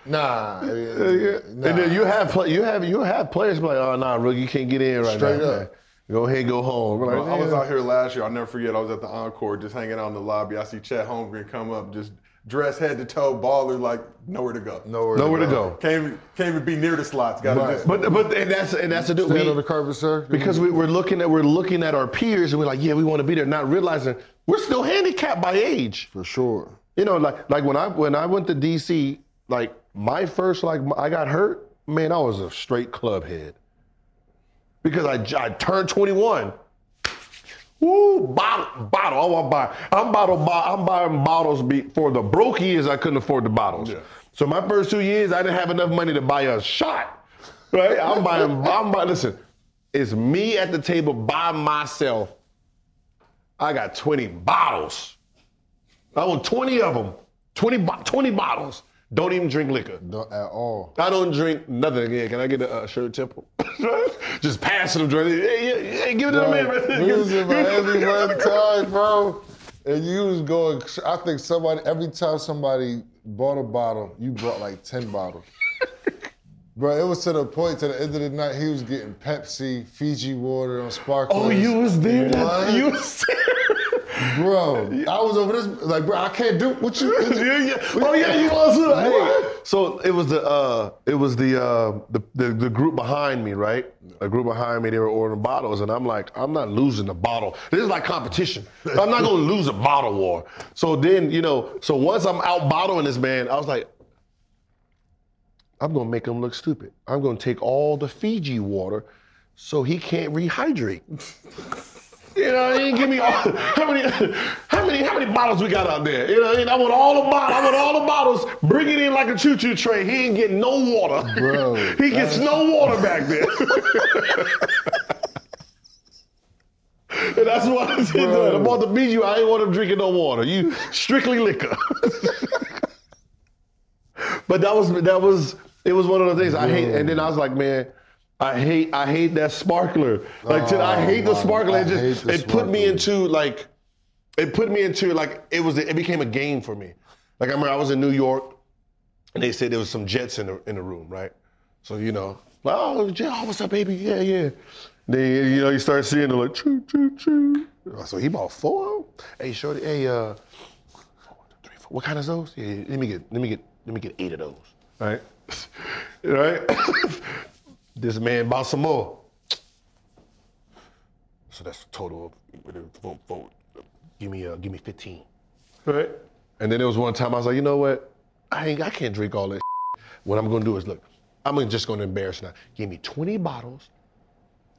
Nah, Yeah. nah. And then you have play, you have you have players be like, oh nah, rookie, you can't get in right Straight now. up. man. Go ahead, go home. Bro, like, I was out here last year. I'll never forget. I was at the Encore, just hanging out in the lobby. I see Chet Holmgren come up, just dressed head to toe, baller, like nowhere to go. nowhere, nowhere to go. Can't even, can't even be near the slots. Got to Right. just. But but and that's and that's the Stand on the we, carpet, sir. because we, we're looking at we're looking at our peers and we're like, yeah, we want to be there, not realizing we're still handicapped by age. for sure. You know, like like when I when I went to DC, like my first like I got hurt, man, I was a straight club head because I turned 21. Woo, bottle, bottle. I want buy. I'm bottle. I'm buying bottles be, for the broke years. I couldn't afford the bottles. Yeah. So my first two years, I didn't have enough money to buy a shot. Right? I'm buying. I'm buying. Listen, it's me at the table by myself. I got 20 bottles. I want 20 of them. 20, bo- 20 bottles. Don't even drink liquor. Not at all. I don't drink nothing again. Can I get a uh, shirt temple? Just passing them drink. Hey, hey, hey, give it to the man. Right. man. We was in one time, bro. And you was going, I think somebody, every time somebody bought a bottle, you brought like 10 bottles. Bro, it was to the point, to the end of the night, he was getting Pepsi, Fiji water on sparklers. Oh, you was there. That, What? you was there. Bro, I was over this, like, bro, I can't do what you. yeah, yeah. Oh yeah, you was. Hey. So it was the uh, it was the, uh, the the the group behind me, right? A group behind me. They were ordering bottles, and I'm like, I'm not losing the bottle. This is like competition. I'm not gonna lose a bottle war. So then, you know, so once I'm out bottling this man, I was like, I'm gonna make him look stupid. I'm gonna take all the Fiji water, so he can't rehydrate. You know, he didn't give me all, how many, how many, how many bottles we got out there? You know, I want all the bottles. I want all the bottles. Bring it in like a choo-choo train. He ain't getting no water. Bro, he gets no water back there. and that's what I said. Bro. I'm about to beat you. I ain't want him drinking no water. You strictly liquor. but that was that was it was one of those things I hate. And then I was like, man. I hate I hate that sparkler. Like I Oh, hate the sparkler. It just it put me into like it put me into like it was it became a game for me. Like I remember I was in New York and they said there was some Jets in the in the room, right? So you know, like, oh, Jet, oh, what's up, baby? Yeah, yeah. Then you know you start seeing them like choo choo choo. So he bought four. of? Hey, shorty, hey, uh, four, three, four. what kind is those? Yeah, let me get let me get let me get eight of those. Right, right. this man bought some more. So that's a total of with vote, vote. Give me uh, give me 15. Right? And then there was one time I was like, you know what? I ain't I can't drink all this. What I'm gonna do is look, I'm just gonna embarrass now. Give me 20 bottles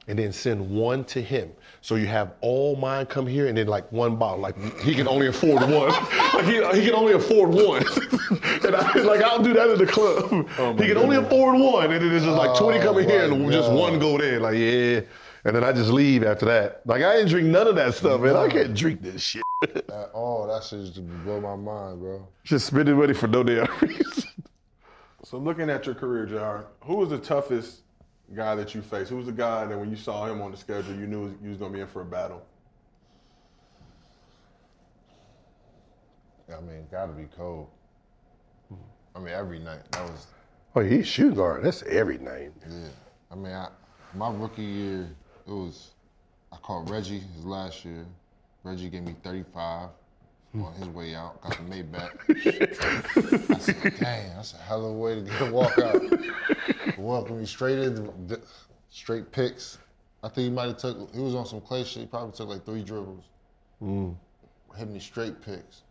and then send one to him. So you have all mine come here and then like one bottle. Like he can only afford one. like he, he can only afford one. and I like I'll do that in the club. Oh he can only afford one. And then it's just like 20 coming here and my just one go there. Like, yeah. And then I just leave after that. Like I didn't drink none of that stuff, man. I can't drink this shit. At all. That shit just blow my mind, bro. Just spending money for no damn reason. So looking at your career, JR, who was the toughest guy that you faced? Who was the guy that when you saw him on the schedule, you knew you was gonna be in for a battle? I mean, gotta be cold. I mean, every night. That was, Oh, he's shooting guard. That's every night. yeah. I mean, I, my rookie year, it was, I called Reggie his last year. Reggie gave me 35 Hmm. on his way out, got the Maybach. I said, dang, that's a hell of a way to get a walk out. Welcome me straight in, straight picks. I think he might have took, he was on some clay shit, he probably took like three dribbles. Hmm. Hit me straight picks.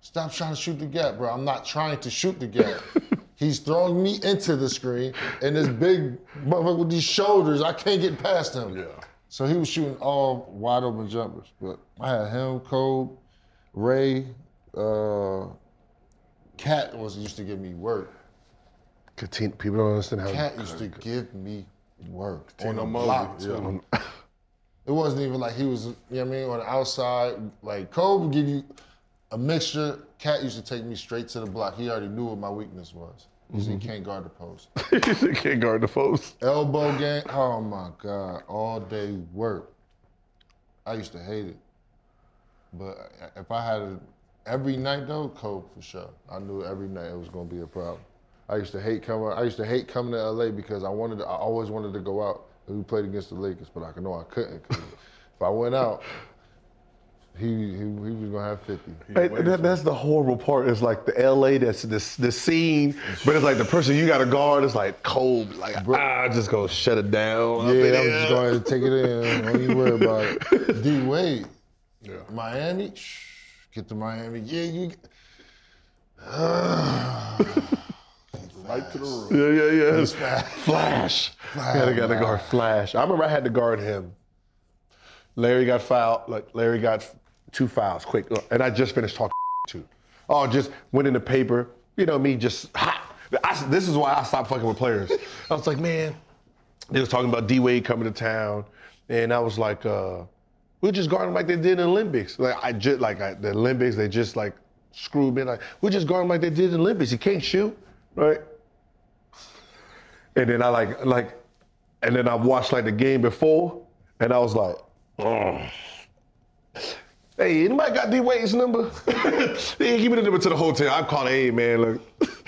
Stop trying to shoot the gap, bro. I'm not trying to shoot the gap. He's throwing me into the screen, and this big motherfucker with these shoulders, I can't get past him. Yeah. So he was shooting all wide open jumpers. But I had him, Kobe. Ray, uh, Cat was used to give me work. Cuttino, people don't understand how. Cat used to give me work. on the block, yeah. too. It wasn't even like he was, you know what I mean, on the outside. Like Kobe would give you a mixture. Cat used to take me straight to the block. He already knew what my weakness was. He said, you can't guard the post. you can't guard the post. Elbow game, oh my God, all day work. I used to hate it. But if I had every night though, Kobe for sure. I knew every night it was gonna be a problem. I used to hate coming. I used to hate coming to LA because I wanted. To, I always wanted to go out. And we played against the Lakers, but I know I couldn't. 'cause if I went out, he, he he was gonna have fifty. That, that's the horrible part. Is like the LA, that's this the scene, but it's like the person you got to guard is like cold. Like ah, just go shut it down. Yeah, I'm just going to take it in. Don't even worry about it. D Wade, Miami, shh, get to Miami. Yeah, you. Right to the room. Yeah, yeah, yeah. fast. Flash. gotta gotta guard Flash. I remember I had to guard him. Larry got fouled. Like Larry got two fouls quick, and I just finished talking to. Oh, just went in the paper. You know me, just hot. I, this is why I stopped fucking with players. I was like, man, they was talking about D Wade coming to town, and I was like, uh, we'll just guard him like they did in the Olympics. Like I just like I, the Olympics, they just like screwed me. Like we just guard him like they did in the Olympics. He can't shoot, right? And then I like like, and then I watched like the game before, and I was like. Hey, anybody got D Wade's number? yeah, give me the number to the hotel. I'm calling. Hey, man, look,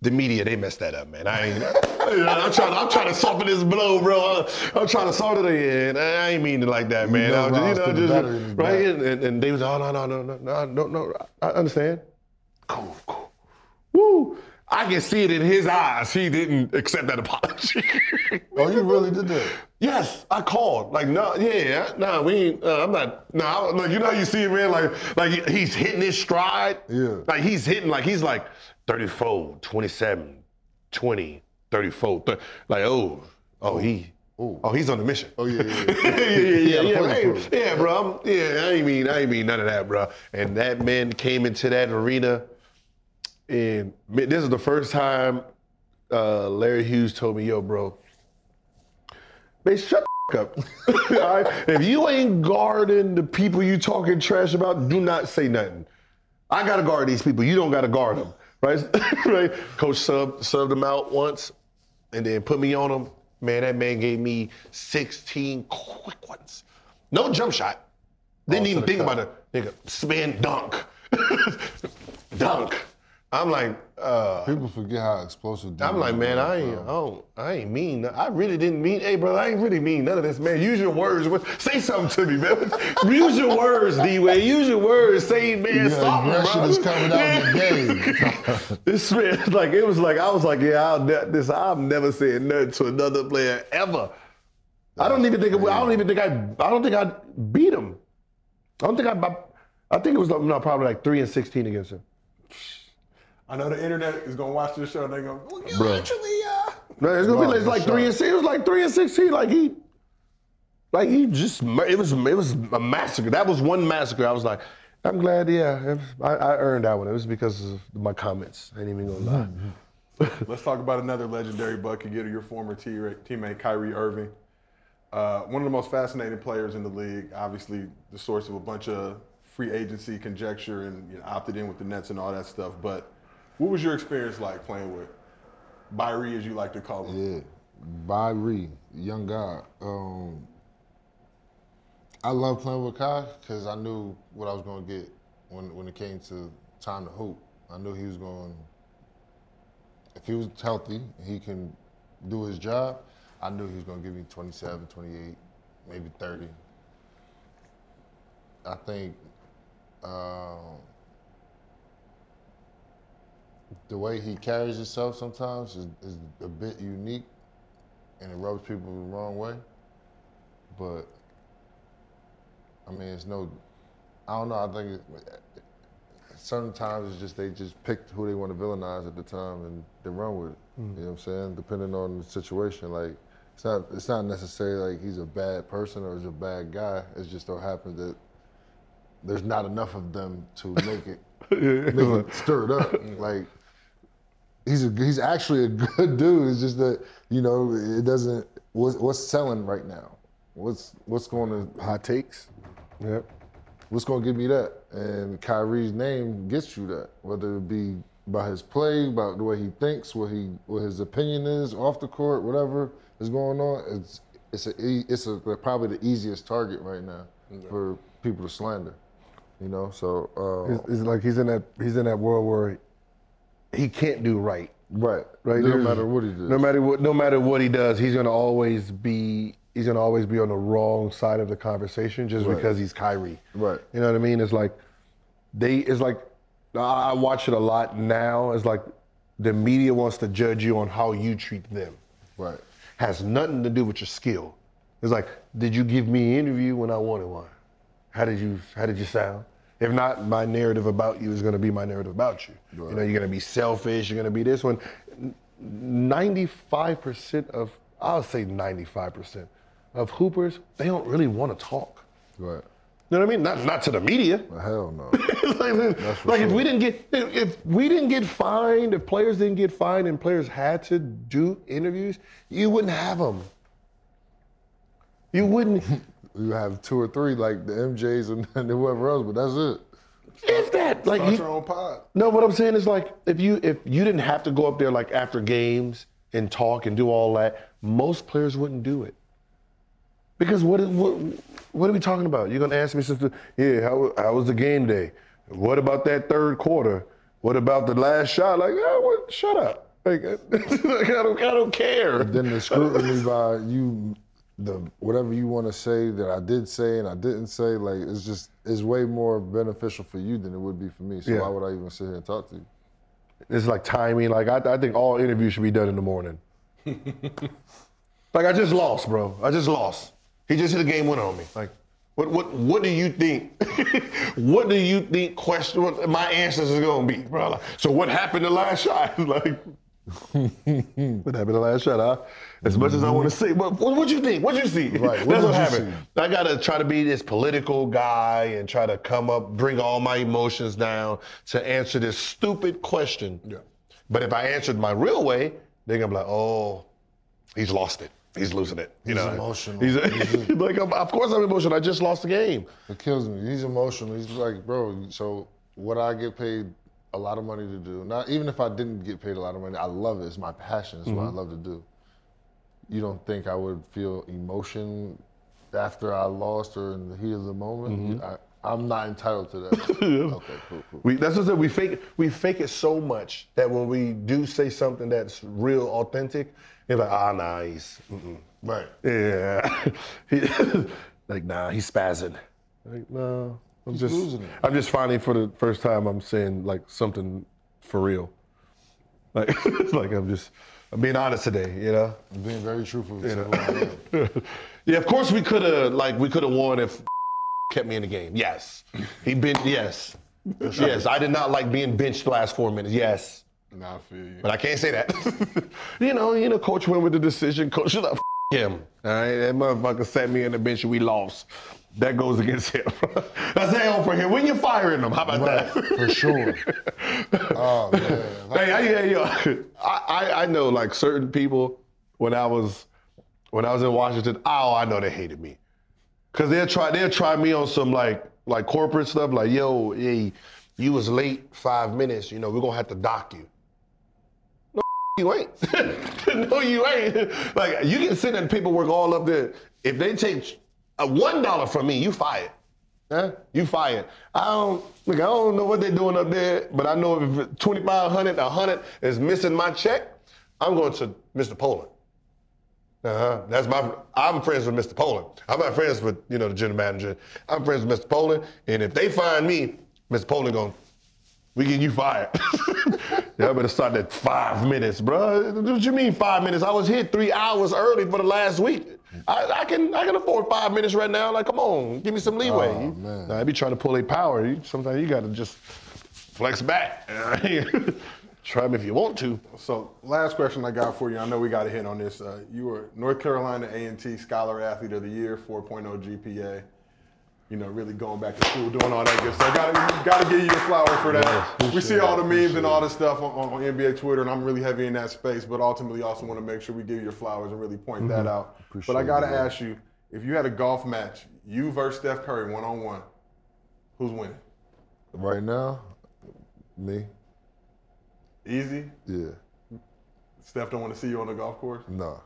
the media they messed that up, man. I ain't. I'm trying. I'm trying to soften this blow, bro. I'm trying to soften it in. I ain't mean it like that, man. know I'm just, you know, just battery in his right. And, and, and they was, oh no, no, no, no, no, no, no. I understand. Cool, cool. Woo. I can see it in his eyes. He didn't accept that apology. Oh, you really did that? Yes, I called. Like, no, yeah, no, we ain't, uh, I'm not, no, I- like, you know how you see it, man? Like, like he's hitting his stride. Yeah. Like, he's hitting, like, he's like 34, 27, 20, 34. thir- like, oh, oh, he, Ooh. oh, he's on the mission. Oh yeah, yeah. yeah, yeah, yeah, Yeah, yeah, yeah, bro. I'm, yeah, I ain't mean, I ain't mean none of that, bro. And that man came into that arena, and this is the first time uh, Larry Hughes told me, "Yo, bro, man, shut the up. All right? If you ain't guarding the people you talking trash about, do not say nothing. I gotta guard these people. You don't gotta guard them, right? right? Coach sub subbed them out once, and then put me on them. Man, that man gave me 16 quick ones. No jump shot. Didn't oh, to even think cup. about it. Nigga, spin dunk. dunk. I'm like, uh, People forget how explosive. D I'm like, man, I ain't. I don't, I ain't mean, I really didn't mean, hey, bro, I ain't really mean none of this, man. Use your words. Say something to me, man. Use your words, D-Way. Use your words. Say, man, Yeah, something, aggression is coming out in the game. This man, like, it was like, I was like, yeah, I'll ne- this, I'm never saying nothing to another player ever. I don't even think, it, I don't even think I, I don't think I beat him. I don't think I, I think it was, no, probably like three and 16 against him. I know the internet is gonna watch this show and they're gonna, well, you Bruh. actually, uh, No, it's gonna No, be it's like three and six. It was like three and sixteen. Like he, like he just. It was it was a massacre. That was one massacre. I was like, I'm glad. Yeah, it was- I, I earned that one. It was because of my comments. I ain't even gonna lie. Mm-hmm. Let's talk about another legendary bucket getter, your former te- teammate Kyrie Irving. Uh, one of the most fascinating players in the league. Obviously, the source of a bunch of free agency conjecture and you know, opted in with the Nets and all that stuff. But what was your experience like playing with Byrie, as you like to call him? Yeah, Byrie, young guy. Um, I love playing with Kai because I knew what I was going to get when when it came to time to hoop. I knew he was going. If he was healthy, he can do his job. I knew he was going to give me 27, 28, maybe 30. I think um, the way he carries himself sometimes is, is a bit unique and it rubs people the wrong way. But I mean, it's no, I don't know. I think it, sometimes it's just they just picked who they want to villainize at the time and they run with it. Mm. You know what I'm saying? Depending on the situation, like it's not it's not necessarily like he's a bad person or he's a bad guy. It just so happens that there's not enough of them to make it, make it stirred up. Like he's a, he's actually a good dude. It's just that you know it doesn't. What's, what's selling right now? What's what's going to Hot takes. Yep. what's going to give me that? And Kyrie's name gets you that, whether it be by his play, about the way he thinks, what he what his opinion is off the court, whatever is going on. It's it's a it's a probably the easiest target right now for people to slander. You know, so uh, It's, it's like he's in that he's in that world where he can't do right. right, Right. No matter what he does, No matter what no matter what he does, he's gonna always be he's gonna always be on the wrong side of the conversation just Right. because he's Kyrie. Right. You know what I mean? It's like they it's like I I watch it a lot now. It's like the media wants to judge you on how you treat them. right, Has nothing to do with your skill. It's like, did you give me an interview when I wanted one? How did you how did you sound? If not, my narrative about you is gonna be my narrative about you. You know, you're gonna be selfish, you're gonna be this one. 95% of I'll say 95% of hoopers, they don't really want to talk. right. You know what I mean? Not not to the media. Well, hell no. like like if we didn't get if we didn't get fined, if players didn't get fined and players had to do interviews, you wouldn't have them. You wouldn't. You have two or three like the MJs and, and whoever else, but that's it. if that like Start you- your own pod. no, what I'm saying is like if you if you didn't have to go up there like after games and talk and do all that, most players wouldn't do it. Because what what what are we talking about? You're gonna ask me something? Yeah, how how was the game day? What about that third quarter? What about the last shot? Like, oh, what, shut up. Like, like, I don't I don't care. Then the scrutiny by you, the whatever you want to say that I did say and I didn't say, like it's just it's way more beneficial for you than it would be for me. So Yeah. why would I even sit here and talk to you? It's like timing. Like I, I think all interviews should be done in the morning. like I just lost, bro. I just lost. He just hit a game winner on me. Like, what what what do you think? what do you think? Question. What my answers is gonna be, bro. Like, so what happened the last shot? like. what be the last shot, huh? As much as I want to say, but what what you think? What you see? Right, what That's what happened. I gotta try to be this political guy and try to come up, bring all my emotions down to answer this stupid question. Yeah. But if I answered my real way, they're gonna be like, oh, he's lost it. He's losing it. You He's know, emotional. He's He's- like, of course I'm emotional. I just lost the game. It kills me. He's emotional. He's like, bro. So what I get paid a lot of money to do. Not even if I didn't get paid a lot of money, I love it. It's my passion. It's what I love to do. You don't think I would feel emotion after I lost or in the heat of the moment? I, I'm not entitled to that. okay, cool, cool. We, that's what I said. We fake we fake it so much that when we do say something that's real, authentic, they're like, ah, nah, he's, mm-mm. Right. yeah, he, like, nah, he's spazzing. Like, no, I'm just, losing it. I'm just finally for the first time I'm saying like something for real. Like, like I'm just, I'm being honest today, you know. I'm being very truthful I am. yeah, of course we could have like we could have won if kept me in the game. Yes, he been yes, yes. I did not like being benched the last four minutes. Yes, Nah, I feel you. but I can't say that. you know, you know, coach went with the decision. Coach, shut up, f- him. All right, that motherfucker sat me in the bench and we lost. That goes against him. That's hell for him. When you're firing him, how about Right, that? for sure. Oh man. Hey, I, hey, yo, I, I, know like certain people when I was when I was in Washington. Oh, I know they hated me because they'll try they'll try me on some like like corporate stuff. Like, yo, hey, you was late five minutes. You know, we're gonna have to dock you. No, you ain't. no, you ain't. Like, you can send that paperwork all up there. If they take a one dollar from me, you fired. Huh? You fired. I don't look. I don't know what they're doing up there, but I know if twenty five hundred, a hundred is missing my check, I'm going to Mr. Pollin. Uh-huh. That's my. I'm friends with Mr. Pollin. I'm not friends with you know the general manager. I'm friends with Mr. Pollin, and if they find me, Mr. Pollin going, we getting you fired. Y'all better start at five minutes, bro. What you mean five minutes? I was here three hours early for the last week. I, I can I can afford five minutes right now. Like, come on, give me some leeway. Oh, man. I be trying to pull a power. You- Sometimes you got to just flex back. Try me if you want to. So, last question I got for you. I know we got a hit on this. Uh, you were North Carolina A&T Scholar Athlete of the Year, 4.0 GPA. You know, really going back to school, doing all that good stuff. Gotta, gotta give you your flowers for that. we see all the memes and all the stuff on, on, NBA Twitter, and I'm really heavy in that space. But ultimately, also want to make sure we give you your flowers and really point that mm-hmm. out. but I gotta it, ask you, if you had a golf match, you versus Steph Curry one on one, who's winning? Right now, me. Easy. Yeah. Steph don't want to see you on the golf course. No.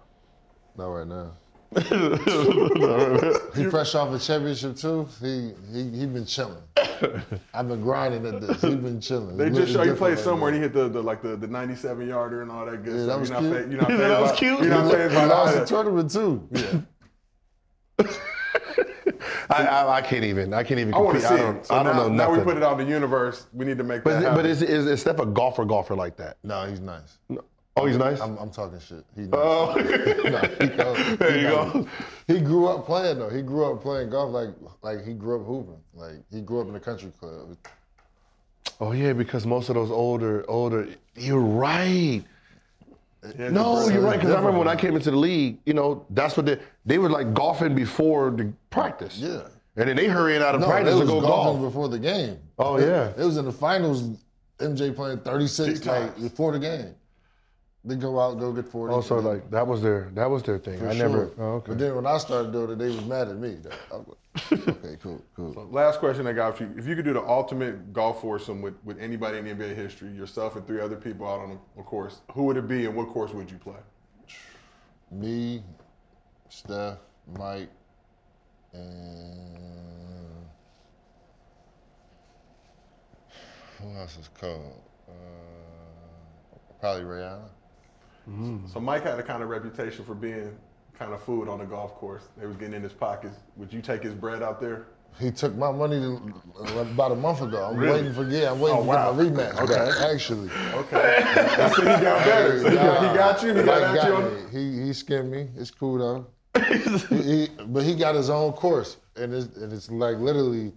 Not right now. he fresh off a championship too. He he he been chilling. I've been grinding at this. He been chilling. They just show you played somewhere and he hit the, the like the, the 97 yarder and all that good Yeah, that was you're, not cute. fa- you're not That was by- cute. You're not now. fazed He by lost the that. tournament too. I, I, I can't even. I can't even. I want to see I don't, So I don't now, know now we put it out in the universe. We need to make but that is, happen. but is, is, is Steph a golfer golfer like that? No, he's nice. Oh, he's nice. I'm, I'm talking shit. He nice. Oh. No, he go- There he you nice. go. He grew up playing though. He grew up playing golf like like he grew up hooping. Like he grew up in a country club. Oh yeah, because most of those older, older. You're right. Yeah, No, you're right. Because I remember when I came into the league, you know, that's what they they were like golfing before the practice. Yeah. And then they hurrying out of No, practice to go golfing golf. before the game. Oh, It- yeah. It was in the finals. MJ playing 36 like before the game. They go out, go get 40. Also, like that was their that was their thing. for I sure. never. Oh, okay. But then when I started doing it, they was mad at me. I was like, okay, cool, cool. Last question I got for you. If you could do the ultimate golf foursome with, with anybody in the NBA history, yourself and three other people out on a course, who would it be and what course would you play? Me, Steph, Mike, and who else is called? Uh, probably Rihanna. So Mike had a kind of reputation for being kind of food on the golf course. They was getting in his pockets. Would you take his bread out there? He took my money to, about a month ago. I'm Really? waiting for yeah, I'm waiting Oh, wow. get my rematch. Okay. actually. Okay. That's he got better. So he, got, he got you. He Mike got you. On. He he skimmed me. It's cool though. he, he, but he got his own course, and it's and it's like literally, you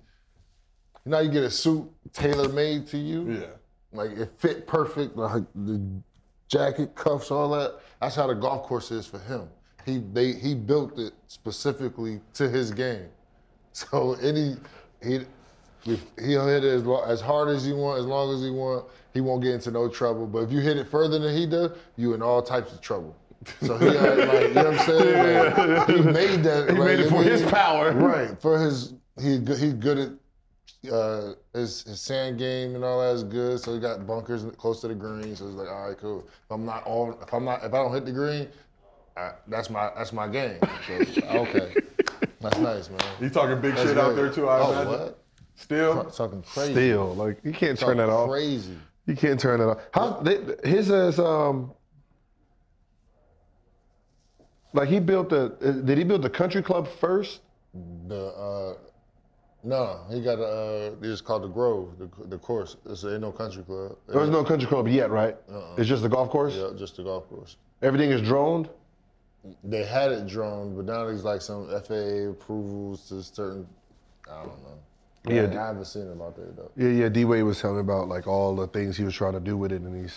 know, you get a suit tailor made to you. yeah. Like it fit perfect, like the jacket, cuffs, all that. That's how the golf course is for him. He they he built it specifically to his game. So any he he'll hit it as, as hard as he want, as long as he want. He won't get into no trouble. But if you hit it further than he does, you in all types of trouble. So he had, like, you know what I'm saying? Like, he made that. He made it for his power. Right. For his he he's good at uh, his, his sand game and all that is good. So he got bunkers close to the green. So it's like, all right, cool. If I'm not on, if I'm not, if I don't hit the green, I, that's my that's my game. So, okay, that's nice, man. You talking big That's shit out there too, I oh, imagine. what? Still? Talking crazy. Still, like you can't turn that off. Crazy. You can't turn that off. How they, his is um. Like he built the. Did he build the country club first? The uh, no, he got a. Uh, it's called the Grove, the, the course. It's ain't no country club. There's no country club yet, right? It's just the golf course. Yeah, just the golf course. Everything is droned. They had it droned, but now there's like some FAA approvals to certain. I don't know. Yeah, I, haven't seen him out there though. Yeah, yeah. D Wade was telling me about like all the things he was trying to do with it, and he's.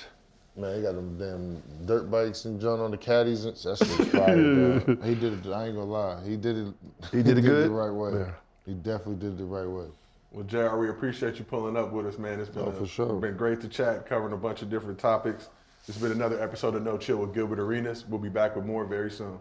Man, he got them damn dirt bikes and John on the caddies. and- That shit's fire. He did it. I ain't gonna lie. He did it. He did it good? the right way. Yeah. He definitely did it the right way. Well, JR, we appreciate you pulling up with us, man. It's been, Oh, a- for sure. been great to chat, covering a bunch of different topics. It's been another episode of No Chill with Gilbert Arenas. We'll be back with more very soon.